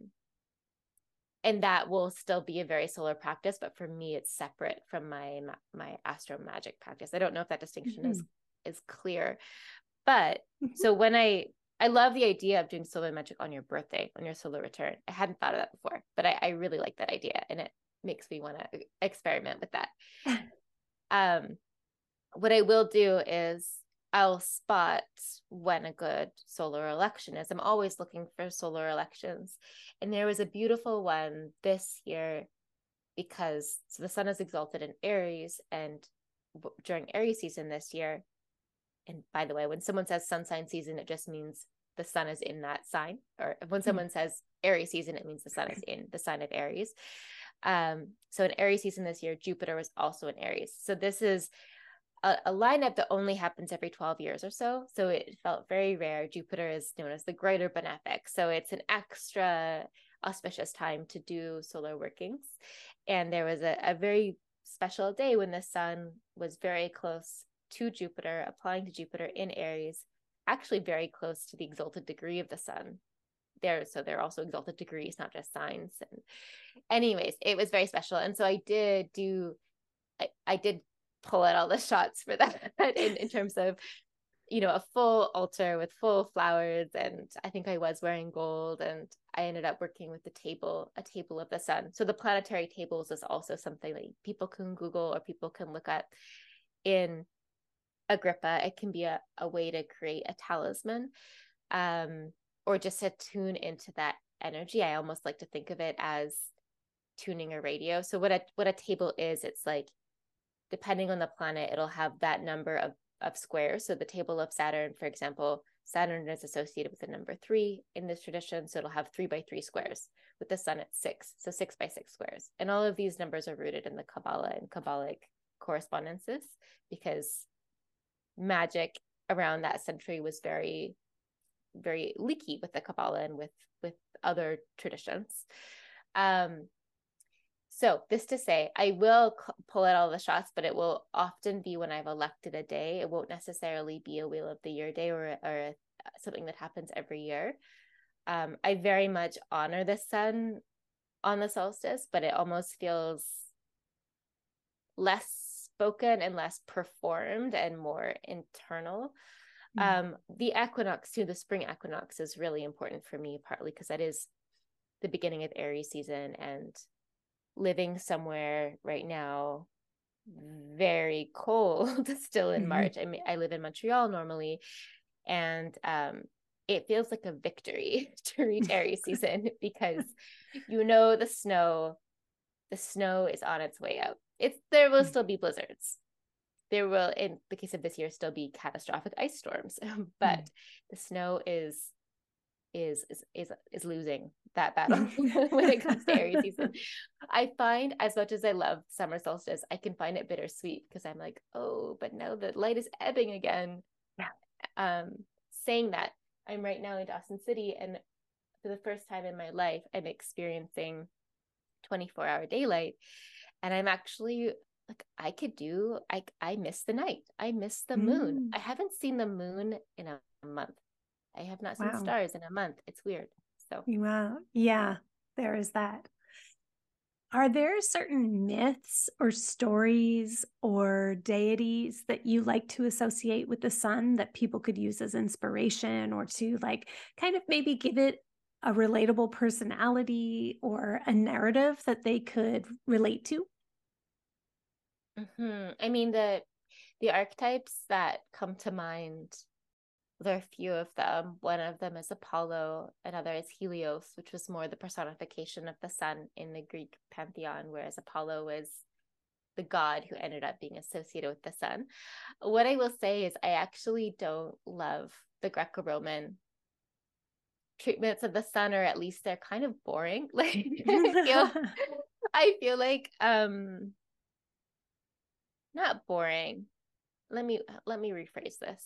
and that will still be a very solar practice but for me it's separate from my my astro magic practice i don't know if that distinction mm-hmm. is is clear but mm-hmm. so when i i love the idea of doing solar magic on your birthday on your solar return i hadn't thought of that before but i, I really like that idea and it makes me want to experiment with that um what i will do is I'll spot when a good solar election is. I'm always looking for solar elections. And there was a beautiful one this year because so the sun is exalted in Aries and during Aries season this year. And by the way, when someone says sun sign season, it just means the sun is in that sign. Or when hmm. someone mm-hmm. says Aries season, it means the sun is in the sign of Aries. Um, so in Aries season this year, Jupiter was also in Aries. So this is a, a, lineup that only happens every 12 years or so. So it felt very rare. Jupiter is known as the greater benefic. So it's an extra auspicious time to do solar workings. And there was a, a very special day when the sun was very close to Jupiter, applying to Jupiter in Aries, actually very close to the exalted degree of the sun. There, so they're also exalted degrees, not just signs. And anyways, it was very special. And so I did do I, I did pull out all the shots for that. In, in terms of you know a full altar with full flowers and i think i was wearing gold and i ended up working with the table a table of the sun. So the planetary tables is also something that people can google or people can look at in agrippa. It can be a, a way to create a talisman um, or just to tune into that energy. I almost like to think of it as tuning a radio. So what a what a table is it's like depending on the planet, it'll have that number of, of squares. So the table of Saturn, for example, Saturn is associated with the number three in this tradition. So it'll have three by three squares with the sun at six. So six by six squares. And all of these numbers are rooted in the Kabbalah and Kabbalic correspondences because magic around that century was very, very leaky with the Kabbalah and with with other traditions. Um, so, this to say, I will pull out all the shots, but it will often be when I've elected a day. It won't necessarily be a Wheel of the Year day or, or something that happens every year. Um, I very much honor the sun on the solstice, but it almost feels less spoken and less performed and more internal. Mm-hmm. Um, the equinox, too, the spring equinox is really important for me, partly because that is the beginning of Aries season and living somewhere right now very cold still in mm-hmm. March. I mean, I live in Montreal normally, and um, it feels like a victory to reach Aries season because you know the snow, the snow is on its way out. It's there will mm. still be blizzards. There will, in the case of this year, still be catastrophic ice storms, but mm. the snow is is is is, is losing that battle when it comes to Aries season. I find as much as I love summer solstice, I can find it bittersweet because I'm like, oh, but now the light is ebbing again. Yeah. Um, saying that, I'm right now in Dawson City, and for the first time in my life, I'm experiencing 24 hour daylight, and I'm actually like I could do I I miss the night. I miss the moon. Mm. I haven't seen the moon in a month. I have not seen wow. stars in a month. It's weird. So, wow. Yeah, there is that. Are there certain myths or stories or deities that you like to associate with the sun that people could use as inspiration or to like kind of maybe give it a relatable personality or a narrative that they could relate to? Mm-hmm. I mean the the archetypes that come to mind there are a few of them. One of them is Apollo, another is Helios, which was more the personification of the sun in the Greek pantheon, whereas Apollo was the god who ended up being associated with the sun. What I will say is, I actually don't love the Greco Roman treatments of the sun, or at least they're kind of boring. Like, I feel, I feel like, um, not boring let me let me rephrase this.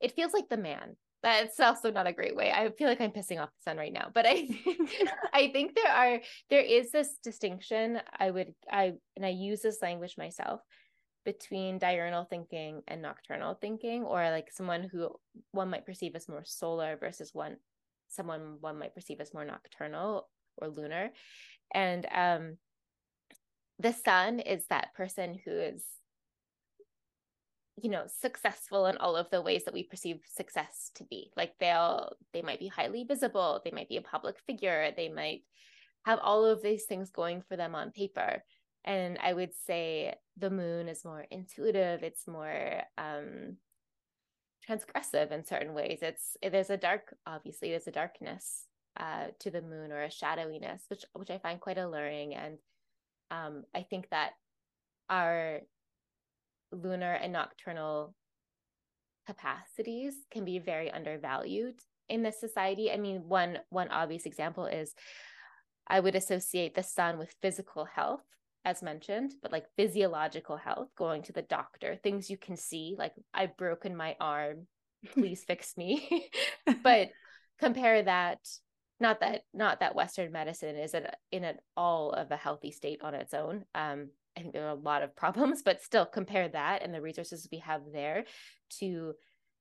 It feels like the man. That's also not a great way. I feel like I'm pissing off the sun right now, but I I think there are there is this distinction. I would I and I use this language myself between diurnal thinking and nocturnal thinking, or like someone who one might perceive as more solar versus one someone one might perceive as more nocturnal or lunar. And um the sun is that person who is you know successful in all of the ways that we perceive success to be. Like they'll they might be highly visible they might be a public figure they might have all of these things going for them on paper. And i would say the moon is more intuitive it's more um transgressive in certain ways. It's there's a dark obviously there's a darkness uh to the moon or a shadowiness which which i find quite alluring. And um, I think that our lunar and nocturnal capacities can be very undervalued in this society. I mean, one one obvious example is I would associate the sun with physical health, as mentioned, but like physiological health, going to the doctor, things you can see, like I've broken my arm, please fix me. but compare that not that not that western medicine is in, in an all of a healthy state on its own um, i think there are a lot of problems but still compare that and the resources we have there to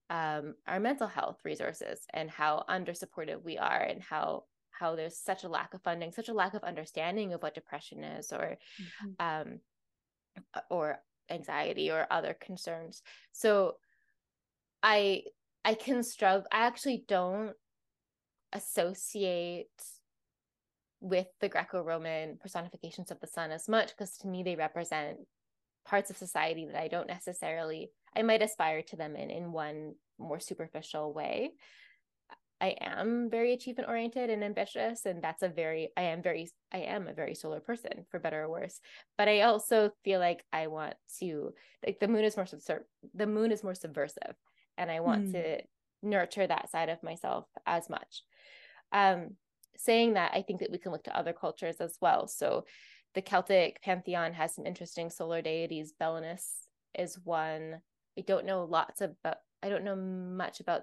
um, our mental health resources and how under supported we are and how how there's such a lack of funding such a lack of understanding of what depression is or mm-hmm. um, or anxiety or other concerns so i i can struggle i actually don't associate with the Greco-Roman personifications of the sun as much because to me they represent parts of society that I don't necessarily I might aspire to them in in one more superficial way. I am very achievement oriented and ambitious and that's a very I am very I am a very solar person for better or worse. But I also feel like I want to like the moon is more subser- the moon is more subversive and I want mm. to nurture that side of myself as much. Um, saying that, I think that we can look to other cultures as well. So the Celtic pantheon has some interesting solar deities. Belenus is one. I don't know lots about, I don't know much about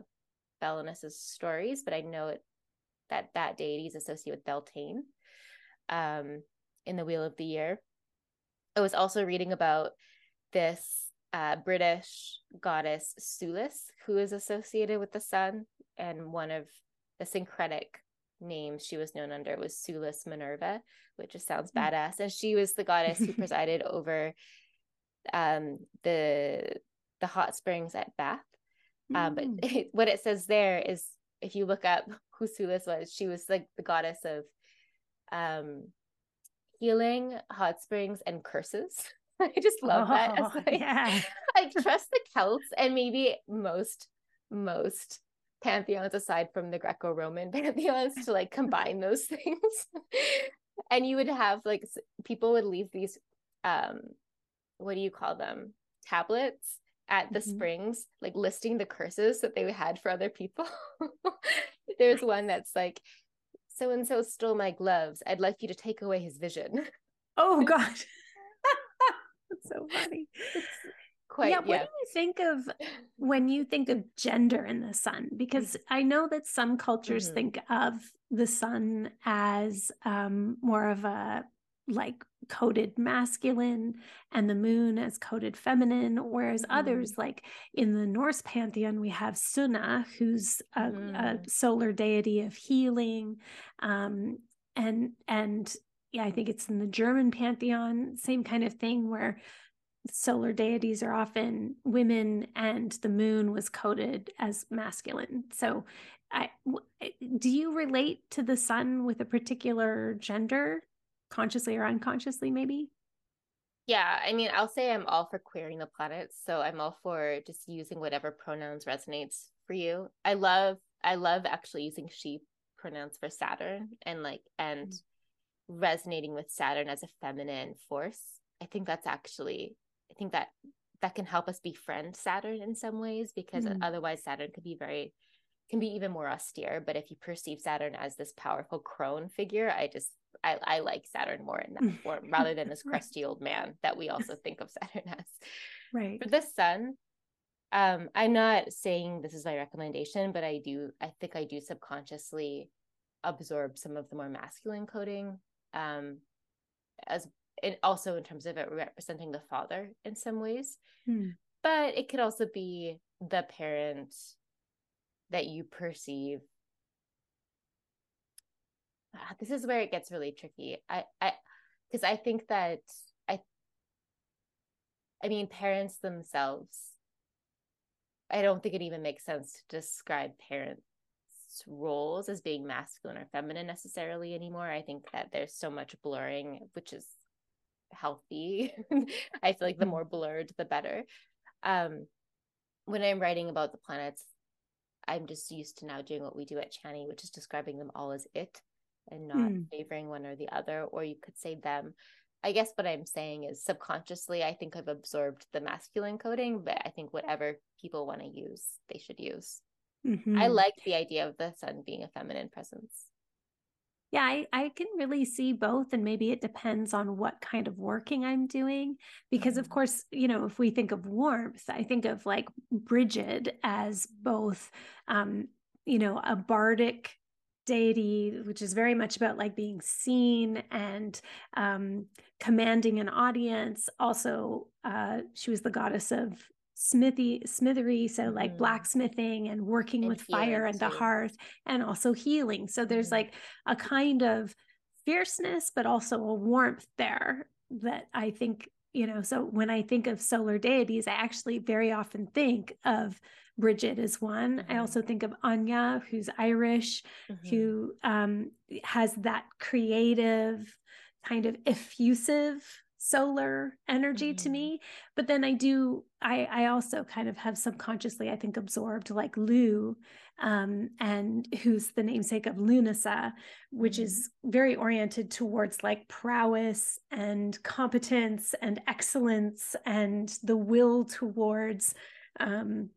Belenus's stories, but I know it, that that deity is associated with Beltane um, in the Wheel of the Year. I was also reading about this uh, British goddess Sulis, who is associated with the sun, and one of the syncretic names she was known under was Sulis Minerva, which just sounds mm. badass. And she was the goddess who presided over um, the the hot springs at Bath. Um, but it, hmm. what it says there is, if you look up who Sulis was, she was like the goddess of um, healing, hot springs, and curses. I just love oh, that. Like, yeah. I trust the Celts and maybe most most pantheons aside from the Greco-Roman pantheons to like combine those things. and you would have like people would leave these um what do you call them? Tablets at the mm-hmm. springs, like listing the curses that they had for other people. There's one that's like, so and so stole my gloves. I'd like you to take away his vision. Oh. That's so funny. It's, quite yeah, yeah, what do you think of when you think of gender in the sun because mm-hmm. i know that some cultures mm-hmm. think of the sun as um, more of a like coded masculine and the moon as coded feminine whereas mm-hmm. others like in the norse pantheon we have Sunna who's a, a mm. solar deity of healing um, and and yeah i think it's in the german pantheon same kind of thing where solar deities are often women and the moon was coded as masculine. So i do you relate to the sun with a particular gender consciously or unconsciously maybe? Yeah i mean i'll say i'm all for queering the planets so i'm all for just using whatever pronouns resonates for you. I love i love actually using she pronouns for saturn and like and mm-hmm. resonating with saturn as a feminine force. I think that's actually I think that that can help us befriend Saturn in some ways because mm. otherwise Saturn could be very can be even more austere. But if you perceive Saturn as this powerful crone figure, I just I, I like Saturn more in that form rather than this crusty old man that we also think of Saturn as. Right. For the sun, Um, I'm not saying this is my recommendation, but I do, I think I do subconsciously absorb some of the more masculine coding. Um, as and also in terms of it representing the father in some ways. Hmm. But it could also be the parent that you perceive ah, this is where it gets really tricky i i because i think that i i mean parents themselves i don't think it even makes sense to describe parents roles as being masculine or feminine necessarily anymore i think that there's so much blurring which is healthy i feel like the hmm. more blurred the better um when i'm writing about the planets I'm just used to now doing what we do at Chani, which is describing them all as it and not mm. favoring one or the other, or you could say them. I guess what I'm saying is subconsciously, I think I've absorbed the masculine coding, but I think whatever people want to use, they should use. Mm-hmm. I like the idea of the sun being a feminine presence yeah I, I can really see both and maybe it depends on what kind of working i'm doing because of mm-hmm. course you know if we think of warmth i think of like Brigid as both um you know a bardic deity which is very much about like being seen and um commanding an audience also uh she was the goddess of smithy smithery so mm-hmm. like blacksmithing and working and with fire and too. the hearth and also healing so there's mm-hmm. like a kind of fierceness but also a warmth there that i think you know so when i think of solar deities i actually very often think of bridget as one. Mm-hmm. I also think of Áine, who's Irish, mm-hmm. who um, has that creative, kind of effusive solar energy mm-hmm. to me but then i do i i also kind of have subconsciously i think absorbed like Lugh um, and who's the namesake of Lughnasadh which mm-hmm. is very oriented towards like prowess and competence and excellence and the will towards um,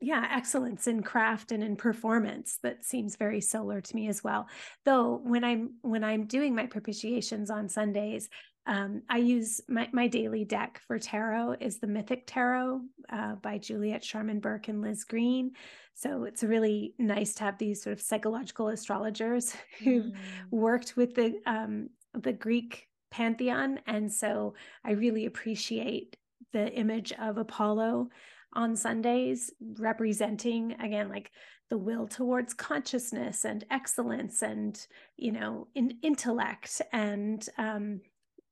yeah excellence in craft and in performance that seems very solar to me as well though when i'm when i'm doing my propitiations on sundays um, I use my, my daily deck for tarot is the Mythic Tarot uh, by Juliet Sharman Burke and Liz Greene. So it's really nice to have these sort of psychological astrologers who mm. worked with the um, the Greek pantheon, and so I really appreciate the image of Apollo on Sundays, representing again like the will towards consciousness and excellence and you know in intellect and um,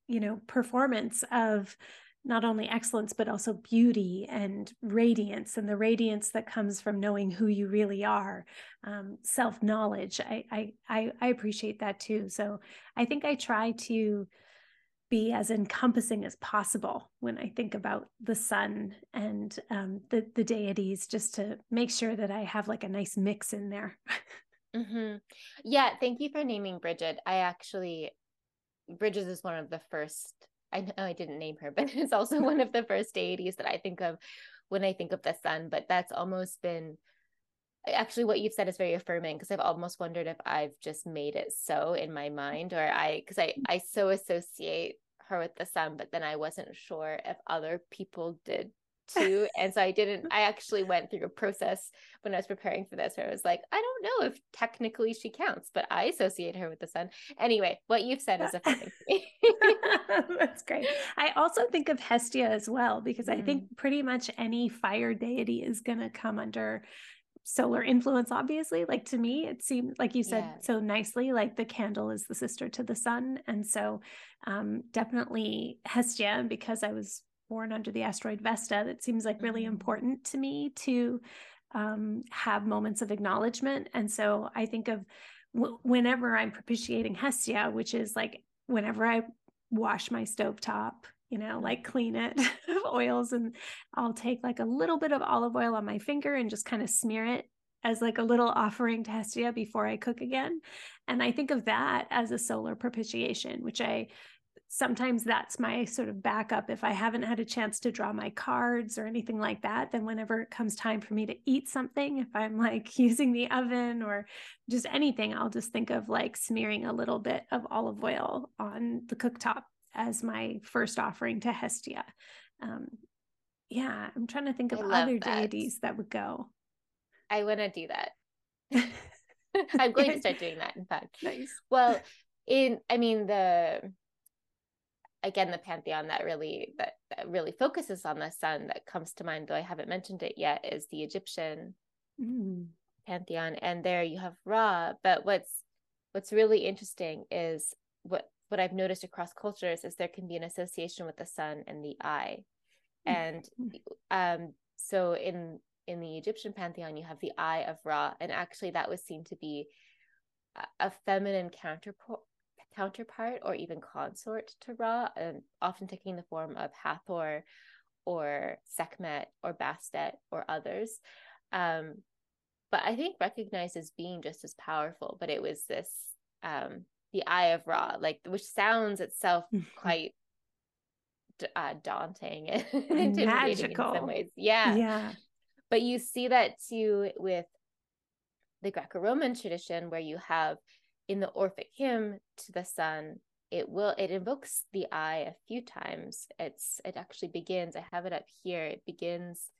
you know performance of not only excellence but also beauty and radiance and the radiance that comes from knowing who you really are um, self-knowledge. I, I i appreciate that too. So i think i try to be as encompassing as possible when i think about the sun and um, the the deities just to make sure that i have like a nice mix in there. Mm-hmm. yeah thank you for naming bridget. I actually Brigid's is one of the first. I know oh, I didn't name her, but it's also one of the first deities that I think of when I think of the sun. But that's almost been actually what you've said is very affirming because I've almost wondered if I've just made it so in my mind, or I because I I so associate her with the sun, but then I wasn't sure if other people did too. and so I didn't, I actually went through a process when I was preparing for this where I was like, I don't know if technically she counts, but I associate her with the sun. Anyway, what you've said is affirming me. That's great. I also think of Hestia as well, because mm. I think pretty much any fire deity is going to come under solar influence obviously like to me it seemed like you said yeah. so nicely like the candle is the sister to the sun and so um definitely hestia because i was born under the asteroid Vesta that seems like really mm-hmm. important to me to um, have moments of acknowledgement. And so I think of w- whenever I'm propitiating Hestia, which is like whenever I wash my stove top, you know, like clean it of oils, and I'll take like a little bit of olive oil on my finger and just kind of smear it as like a little offering to Hestia before I cook again. And I think of that as a solar propitiation, which I sometimes that's my sort of backup. If I haven't had a chance to draw my cards or anything like that, then whenever it comes time for me to eat something, if I'm like using the oven or just anything, I'll just think of like smearing a little bit of olive oil on the cooktop as my first offering to Hestia. Um, yeah, I'm trying to think of other that. deities that would go. I want to do that. I'm going to start doing that. In fact, nice. Well, in I mean the again the pantheon that really that, that really focuses on the sun that comes to mind, though I haven't mentioned it yet, is the Egyptian mm. pantheon, and there you have Ra. But what's what's really interesting is what what I've noticed across cultures is there can be an association with the sun and the eye, mm. and um, so in in the Egyptian pantheon, you have the Eye of Ra, and actually that was seen to be a, feminine counterpart counterpart or even consort to Ra, and often taking the form of Hathor or Sekhmet or Bastet or others. Um, but I think recognized as being just as powerful. But it was this um, the Eye of Ra, like which sounds itself quite uh, daunting and intimidating in some ways. Yeah, yeah. But you see that too with the Greco-Roman tradition, where you have in the Orphic hymn to the sun, it will it invokes the eye a few times. It's it actually begins. I have it up here. It begins.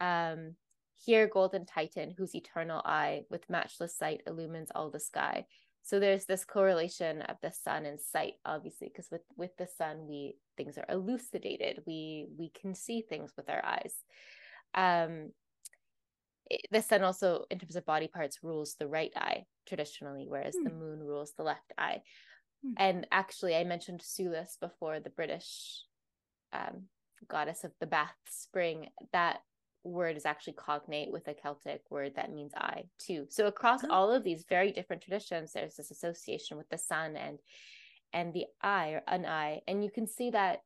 Um, here, golden Titan, whose eternal eye with matchless sight illumines all the sky. So there's this correlation of the sun and sight, obviously, because with with the sun, we things are elucidated. We we can see things with our eyes. Um, the sun also in terms of body parts rules the right eye traditionally whereas hmm. the moon rules the left eye hmm. and actually i mentioned sulis before the british um, goddess of the bath spring that word is actually cognate with a celtic word that means eye too so across oh. all of these very different traditions there's this association with the sun and and the eye or an eye and you can see that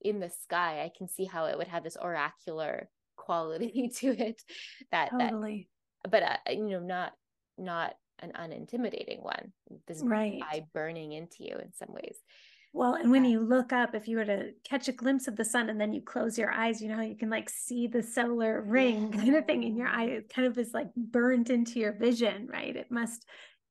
in the sky i can see how it would have this oracular quality to it that totally. that, but uh, you know not not an unintimidating one. This right. eye burning into you in some ways. Well and when you look up if you were to catch a glimpse of the sun and then you close your eyes you know you can like see the solar ring kind of thing in your eye it kind of is like burned into your vision right? It must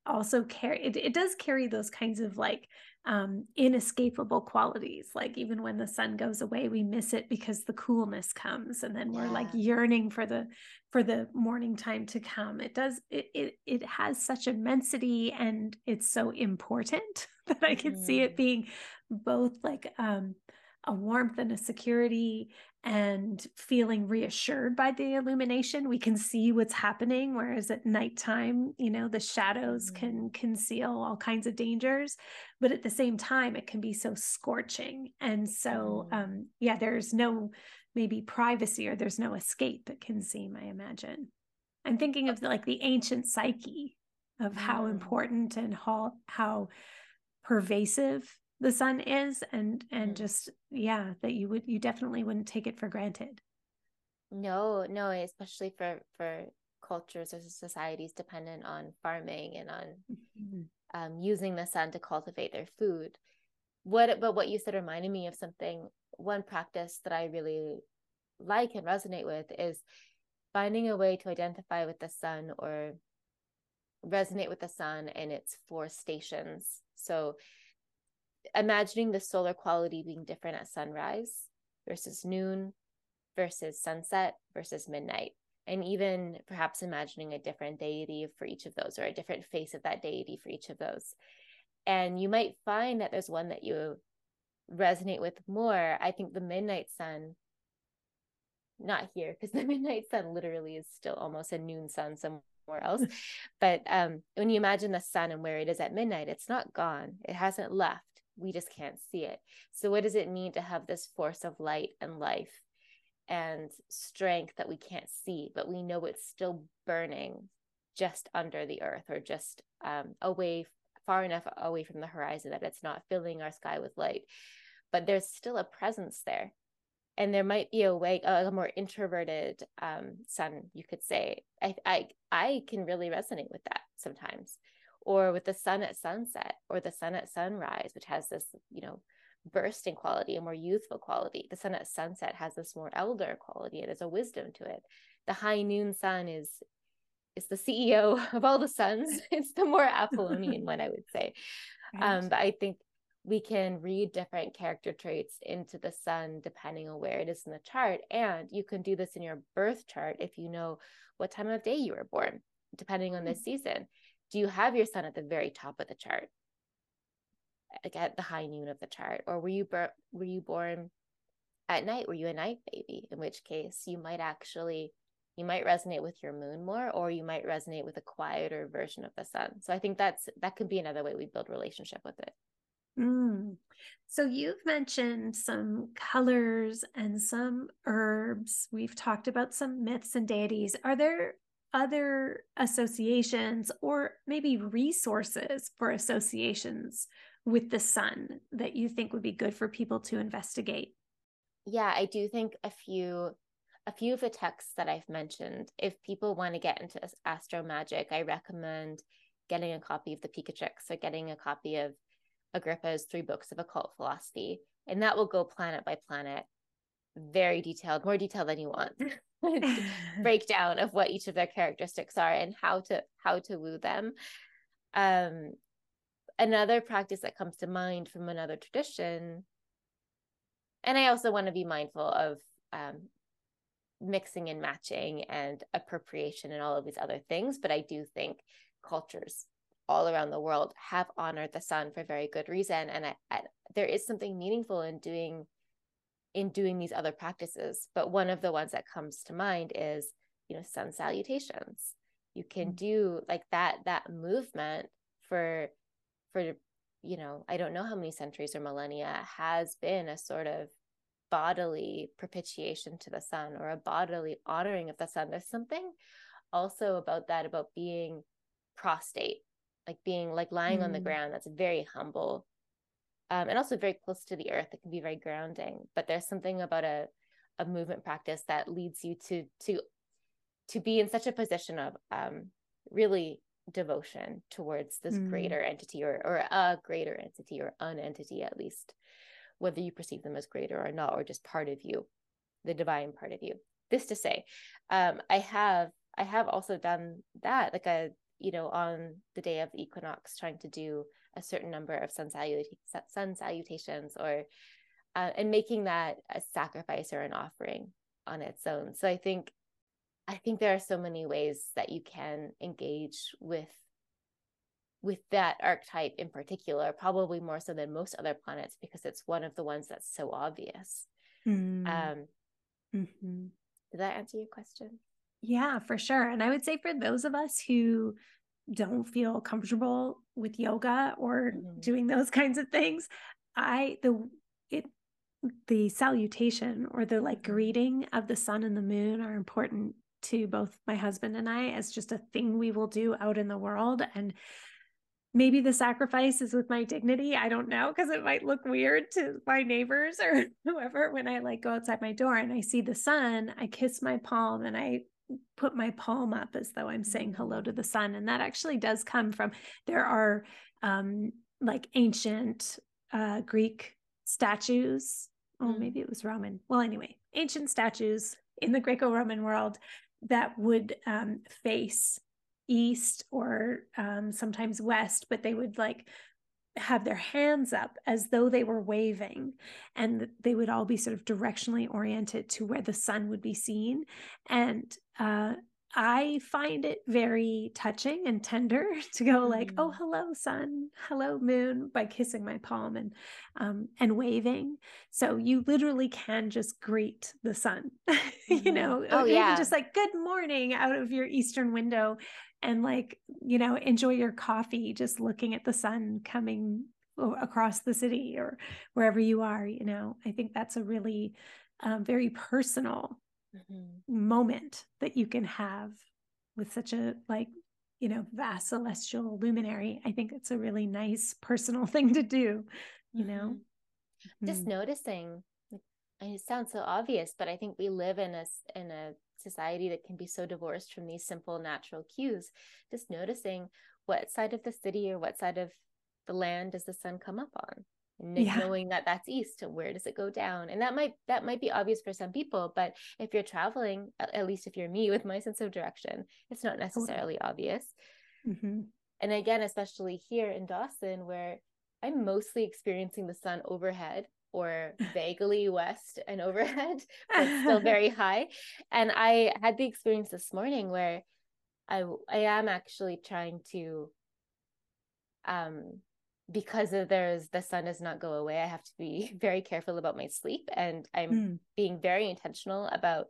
also carry it, it does carry those kinds of like um, inescapable qualities. Like even when the sun goes away, we miss it because the coolness comes, and then we're like yearning for the for the morning time to come. It does it it it has such immensity, and it's so important that I can mm-hmm. see it mm-hmm. being both like um, a warmth and a security and feeling reassured by the illumination we can see what's happening whereas at nighttime you know the shadows mm-hmm. can conceal all kinds of dangers but at the same time it can be so scorching and so mm-hmm. um yeah there's no maybe privacy or there's no escape it can seem i imagine i'm thinking of the, like the ancient psyche of how mm. important and how how pervasive the sun is and and mm. just yeah that you would you definitely wouldn't take it for granted no no especially for for cultures or societies dependent on farming and on mm-hmm. um, using the sun to cultivate their food what but what you said reminded me of something one practice that i really like and resonate with is finding a way to identify with the sun or resonate with the sun and its four stations so imagining the solar quality being different at sunrise versus noon versus sunset versus midnight and even perhaps imagining a different deity for each of those or a different face of that deity for each of those. And you might find that there's one that you resonate with more. I think the midnight sun not here because the midnight sun literally is still almost a noon sun somewhere else. But um, when you imagine the sun and where it is at midnight it's not gone. It hasn't left we just can't see it. So, what does it mean to have this force of light and life and strength that we can't see, but we know it's still burning just under the earth or just um, away, far enough away from the horizon that it's not filling our sky with light? But there's still a presence there. And there might be a way, a more introverted um, sun, you could say. I, I, I can really resonate with that sometimes or with the sun at sunset or the sun at sunrise which has this you know bursting quality a more youthful quality the sun at sunset has this more elder quality there's a wisdom to it the high noon sun is is the ceo of all the suns it's the more apollonian one i would say right. um but i think we can read different character traits into the sun depending on where it is in the chart. And you can do this in your birth chart if you know what time of day you were born, depending on this hmm. season. Do you have your sun at the very top of the chart? Like at the high noon of the chart? Or were you bur- were you born at night? Were you a night baby? In which case you might actually you might resonate with your moon more or you might resonate with a quieter version of the sun. So I think that's that could be another way we build relationship with it. Mm. So you've mentioned some colors and some herbs. We've talked about some myths and deities. Are there other associations or maybe resources for associations with the sun that you think would be good for people to investigate? Yeah, I do think a few a few of the texts that I've mentioned, if people want to get into astro magic, I recommend getting a copy of the Picatrix or getting a copy of Agrippa's three books of occult philosophy, and that will go planet by planet, very detailed, more detailed than you want. breakdown of what each of their characteristics are and how to how to woo them. Um, another practice that comes to mind from another tradition, and I also want to be mindful of um, mixing and matching and appropriation and all of these other things, but I do think cultures all around the world have honored the sun for very good reason and I, I, there is something meaningful in doing in doing these other practices but one of the ones that comes to mind is you know sun salutations you can mm-hmm. do like that that movement for for you know i don't know how many centuries or millennia has been a sort of bodily propitiation to the sun or a bodily honoring of the sun there's something also about that about being prostrate like being like lying mm. on the mm. ground that's very humble um, and also very close to the earth it can be very grounding but there's something about a, a movement practice that leads you to to to be in such a position of um, really devotion towards this mm. greater entity or, or a greater entity or an entity at least whether you perceive them as greater or not or just part of you the divine part of you this to say um, i have i have also done that like a you know, on the day of the equinox, trying to do a certain number of sun, salut- sun salutations or uh, and making that a sacrifice or an offering on its own. So I think I think there are so many ways that you can engage with with that archetype in particular, probably more so than most other planets because it's one of the ones that's so obvious. Mm. Um, mm-hmm. Did that answer your question? Yeah, for sure. And I would say for those of us who don't feel comfortable with yoga or mm-hmm. doing those kinds of things, I the it the salutation or the like mm-hmm. greeting of the sun and the moon are important to both my husband and I as just a thing we will do out in the world and maybe the sacrifice is with my dignity i don't know because it might look weird to my neighbors or whoever when i like go outside my door and i see the sun i kiss my palm and i put my palm up as though I'm saying hello to the sun. And that actually does come from there are um, like ancient uh, Greek statues. Oh, maybe it was Roman. Well, anyway, ancient statues in the Greco Roman world that would um, face east or um, sometimes west, but they would like have their hands up as though they were waving and they would all be sort of directionally oriented to where the sun would be seen and uh, I find it very touching and tender to go like, oh, mm. hello, sun, hello, moon, by kissing my palm and um, and waving. So you literally can just greet the sun, mm-hmm. you know, oh yeah, just like good morning out of your eastern window, and like you know, enjoy your coffee, just looking at the sun coming across the city or wherever you are. You know, I think that's a really um, very personal mm-hmm. moment that you can have with such a like you know vast celestial luminary i think it's a really nice personal thing to do you know mm-hmm. just mm. noticing it sounds so obvious but i think we live in a in a society that can be so divorced from these simple natural cues just noticing what side of the city or what side of the land does the sun come up on and yeah. knowing that that's east where does it go down and that might that might be obvious for some people but if you're traveling at least if you're me with my sense of direction it's not necessarily obvious mm-hmm. and again especially here in dawson where I'm mostly experiencing the sun overhead or vaguely west and overhead, but still very high. And I had the experience this morning where I I am actually trying to um because of there's the sun does not go away, I have to be very careful about my sleep and I'm mm. being very intentional about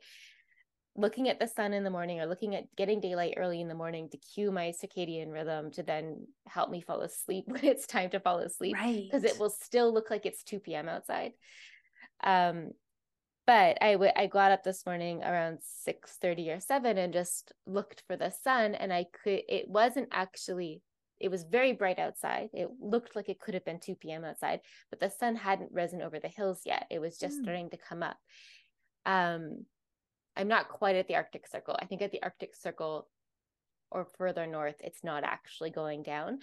looking at the sun in the morning or looking at getting daylight early in the morning to cue my circadian rhythm to then help me fall asleep when it's time to fall asleep because right. it will still look like it's 2 p.m outside um but I, w- I got up this morning around 6 30 or 7 and just looked for the sun and i could it wasn't actually it was very bright outside it looked like it could have been 2 p.m outside but the sun hadn't risen over the hills yet it was just mm. starting to come up um I'm not quite at the Arctic Circle. I think at the Arctic Circle or further north, it's not actually going down.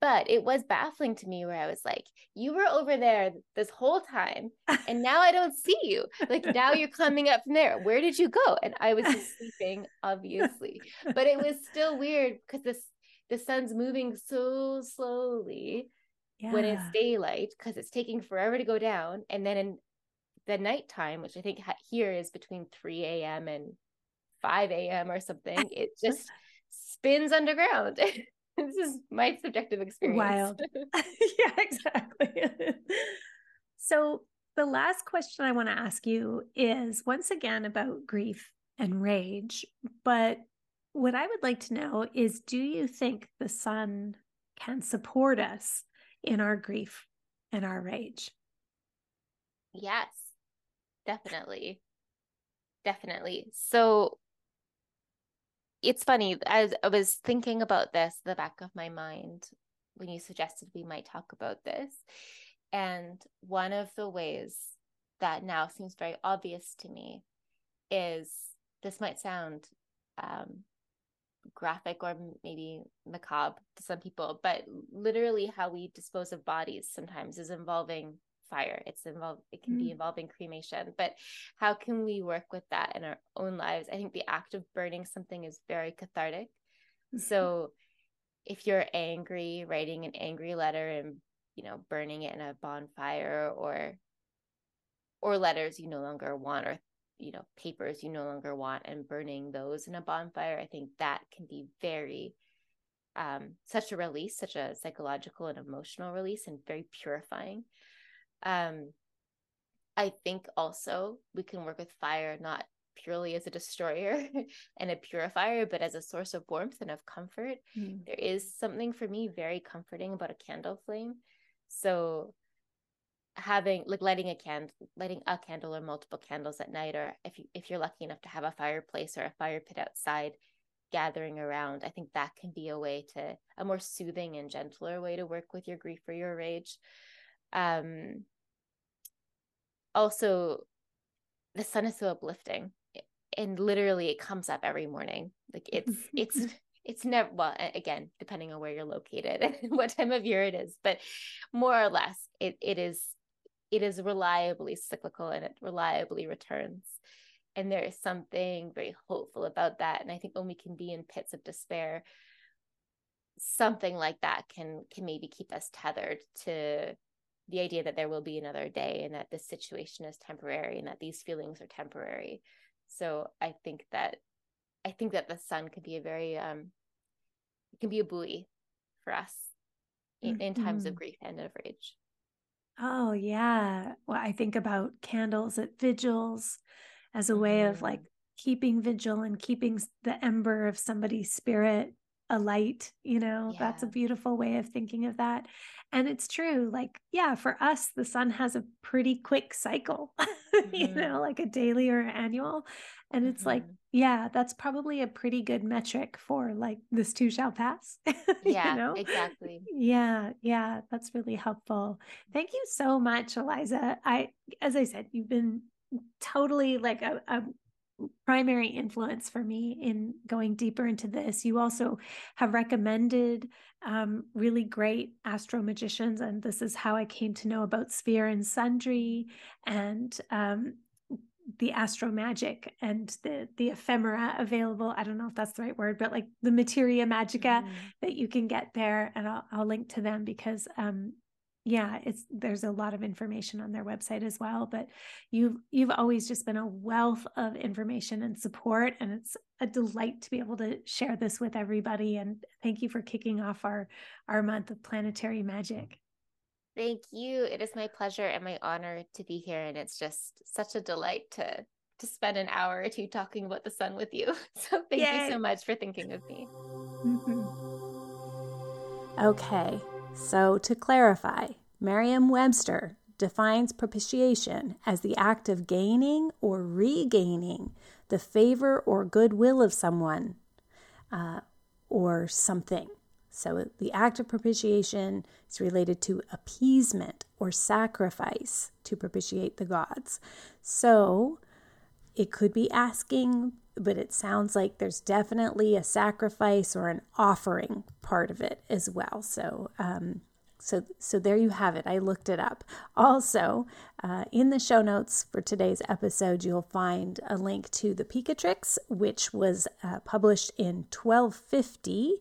But it was baffling to me where I was like, you were over there this whole time, and now I don't see you. Like now you're coming up from there. Where did you go? And I was just sleeping, obviously. But it was still weird because this the sun's moving so slowly yeah. when it's daylight because it's taking forever to go down. And then in the nighttime, which I think here is between 3 a.m. and 5 a.m. or something, it just spins underground. this is my subjective experience. Wild. yeah, exactly. so, the last question I want to ask you is once again about grief and rage. But what I would like to know is do you think the sun can support us in our grief and our rage? Yes definitely definitely so it's funny as i was thinking about this the back of my mind when you suggested we might talk about this and one of the ways that now seems very obvious to me is this might sound um, graphic or maybe macabre to some people, but literally how we dispose of bodies sometimes is involving fire it's involved it can mm. be involving cremation but how can we work with that in our own lives i think the act of burning something is very cathartic mm-hmm. so if you're angry writing an angry letter and you know burning it in a bonfire or or letters you no longer want or you know papers you no longer want and burning those in a bonfire i think that can be very um, such a release such a psychological and emotional release and very purifying um, I think also we can work with fire not purely as a destroyer and a purifier, but as a source of warmth and of comfort. Mm. There is something for me very comforting about a candle flame. So having like lighting a candle lighting a candle or multiple candles at night or if you if you're lucky enough to have a fireplace or a fire pit outside gathering around i think that can be a way to a more soothing and gentler way to work with your grief or your rage. Um also the sun is so uplifting and literally it comes up every morning like it's it's it's never well again depending on where you're located and what time of year it is but more or less it it is it is reliably cyclical and it reliably returns and there is something very hopeful about that and i think when we can be in pits of despair something like that can can maybe keep us tethered to the idea that there will be another day and that this situation is temporary and that these feelings are temporary so i think that i think that the sun can be a very um it can be a buoy for us in, mm-hmm. in times of mm-hmm. grief and of rage oh yeah well i think about candles at vigils as a way mm-hmm. of like keeping vigil and keeping the ember of somebody's spirit alight. you know yeah. that's a beautiful way of thinking of that and it's true like yeah for us the sun has a pretty quick cycle mm-hmm. you know like a daily or annual and it's mm-hmm. like yeah that's probably a pretty good metric for like this too shall pass yeah you know? exactly yeah yeah that's really helpful thank you so much eliza i as i said you've been totally like a, a primary influence for me in going deeper into this. You also have recommended um, really great astro magicians, and this is how I came to know about Sphere and Sundry and um, the astro magic and the the ephemera available. I don't know if that's the right word, but like the materia magica mm. that you can get there, and I'll, I'll link to them because um, yeah it's there's a lot of information on their website as well but you've you've always just been a wealth of information and support and it's a delight to be able to share this with everybody and thank you for kicking off our our month of planetary magic thank you it is my pleasure and my honor to be here and it's just such a delight to to spend an hour or two talking about the sun with you so thank Yay. you so much for thinking of me mm-hmm. okay so, to clarify, Merriam Webster defines propitiation as the act of gaining or regaining the favor or goodwill of someone uh, or something. So, the act of propitiation is related to appeasement or sacrifice to propitiate the gods. So, it could be asking, but it sounds like there's definitely a sacrifice or an offering part of it as well. So, um, so, so there you have it. I looked it up. Also, uh, in the show notes for today's episode, you'll find a link to the Picatrix, which was uh, published in 1250,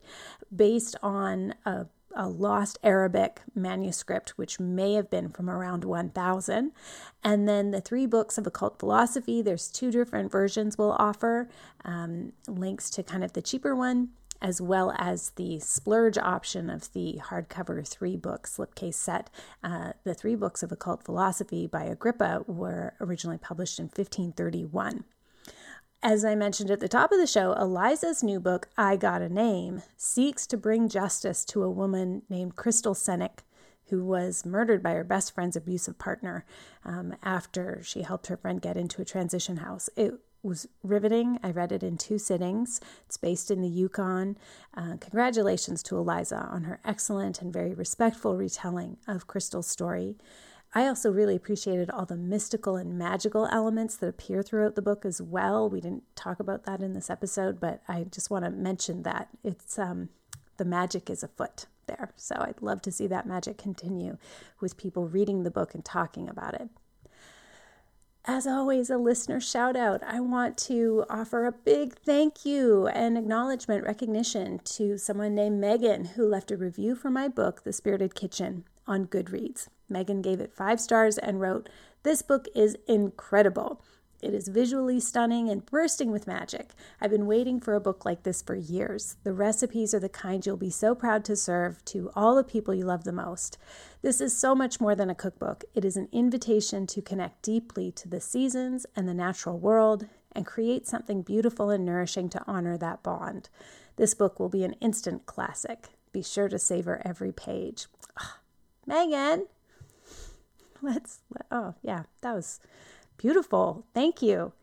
based on a a lost Arabic manuscript, which may have been from around 1000. And then the three books of occult philosophy, there's two different versions we'll offer um, links to kind of the cheaper one, as well as the splurge option of the hardcover three book slipcase set. Uh, the three books of occult philosophy by Agrippa were originally published in 1531. As I mentioned at the top of the show, Eliza's new book, I Got a Name, seeks to bring justice to a woman named Crystal Senek, who was murdered by her best friend's abusive partner um, after she helped her friend get into a transition house. It was riveting. I read it in two sittings. It's based in the Yukon. Uh, congratulations to Eliza on her excellent and very respectful retelling of Crystal's story. I also really appreciated all the mystical and magical elements that appear throughout the book as well. We didn't talk about that in this episode, but I just want to mention that it's um, the magic is afoot there. So I'd love to see that magic continue with people reading the book and talking about it. As always, a listener shout out. I want to offer a big thank you and acknowledgement recognition to someone named Megan who left a review for my book, The Spirited Kitchen, on Goodreads. Megan gave it five stars and wrote, This book is incredible. It is visually stunning and bursting with magic. I've been waiting for a book like this for years. The recipes are the kind you'll be so proud to serve to all the people you love the most. This is so much more than a cookbook. It is an invitation to connect deeply to the seasons and the natural world and create something beautiful and nourishing to honor that bond. This book will be an instant classic. Be sure to savor every page. Megan, let's, oh, yeah, that was beautiful. Thank you.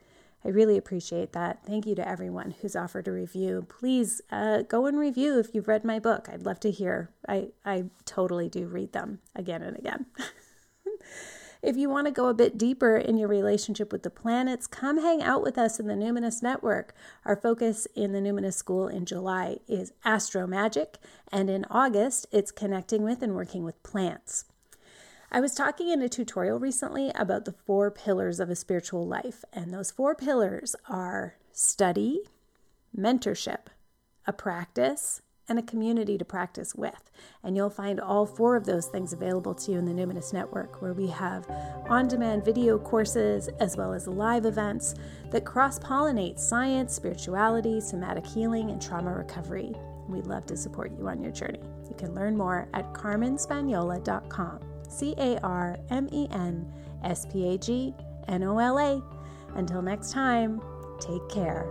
I really appreciate that. Thank you to everyone who's offered a review. Please uh, go and review if you've read my book. I'd love to hear. I, I totally do read them again and again. if you want to go a bit deeper in your relationship with the planets, come hang out with us in the Numinous Network. Our focus in the Numinous School in July is astro magic, and in August, it's connecting with and working with plants. I was talking in a tutorial recently about the four pillars of a spiritual life, and those four pillars are study, mentorship, a practice, and a community to practice with. And you'll find all four of those things available to you in the Numinous Network, where we have on demand video courses as well as live events that cross pollinate science, spirituality, somatic healing, and trauma recovery. We'd love to support you on your journey. You can learn more at carmenspagnola.com. C A R M E N S P A G N O L A. Until next time, take care.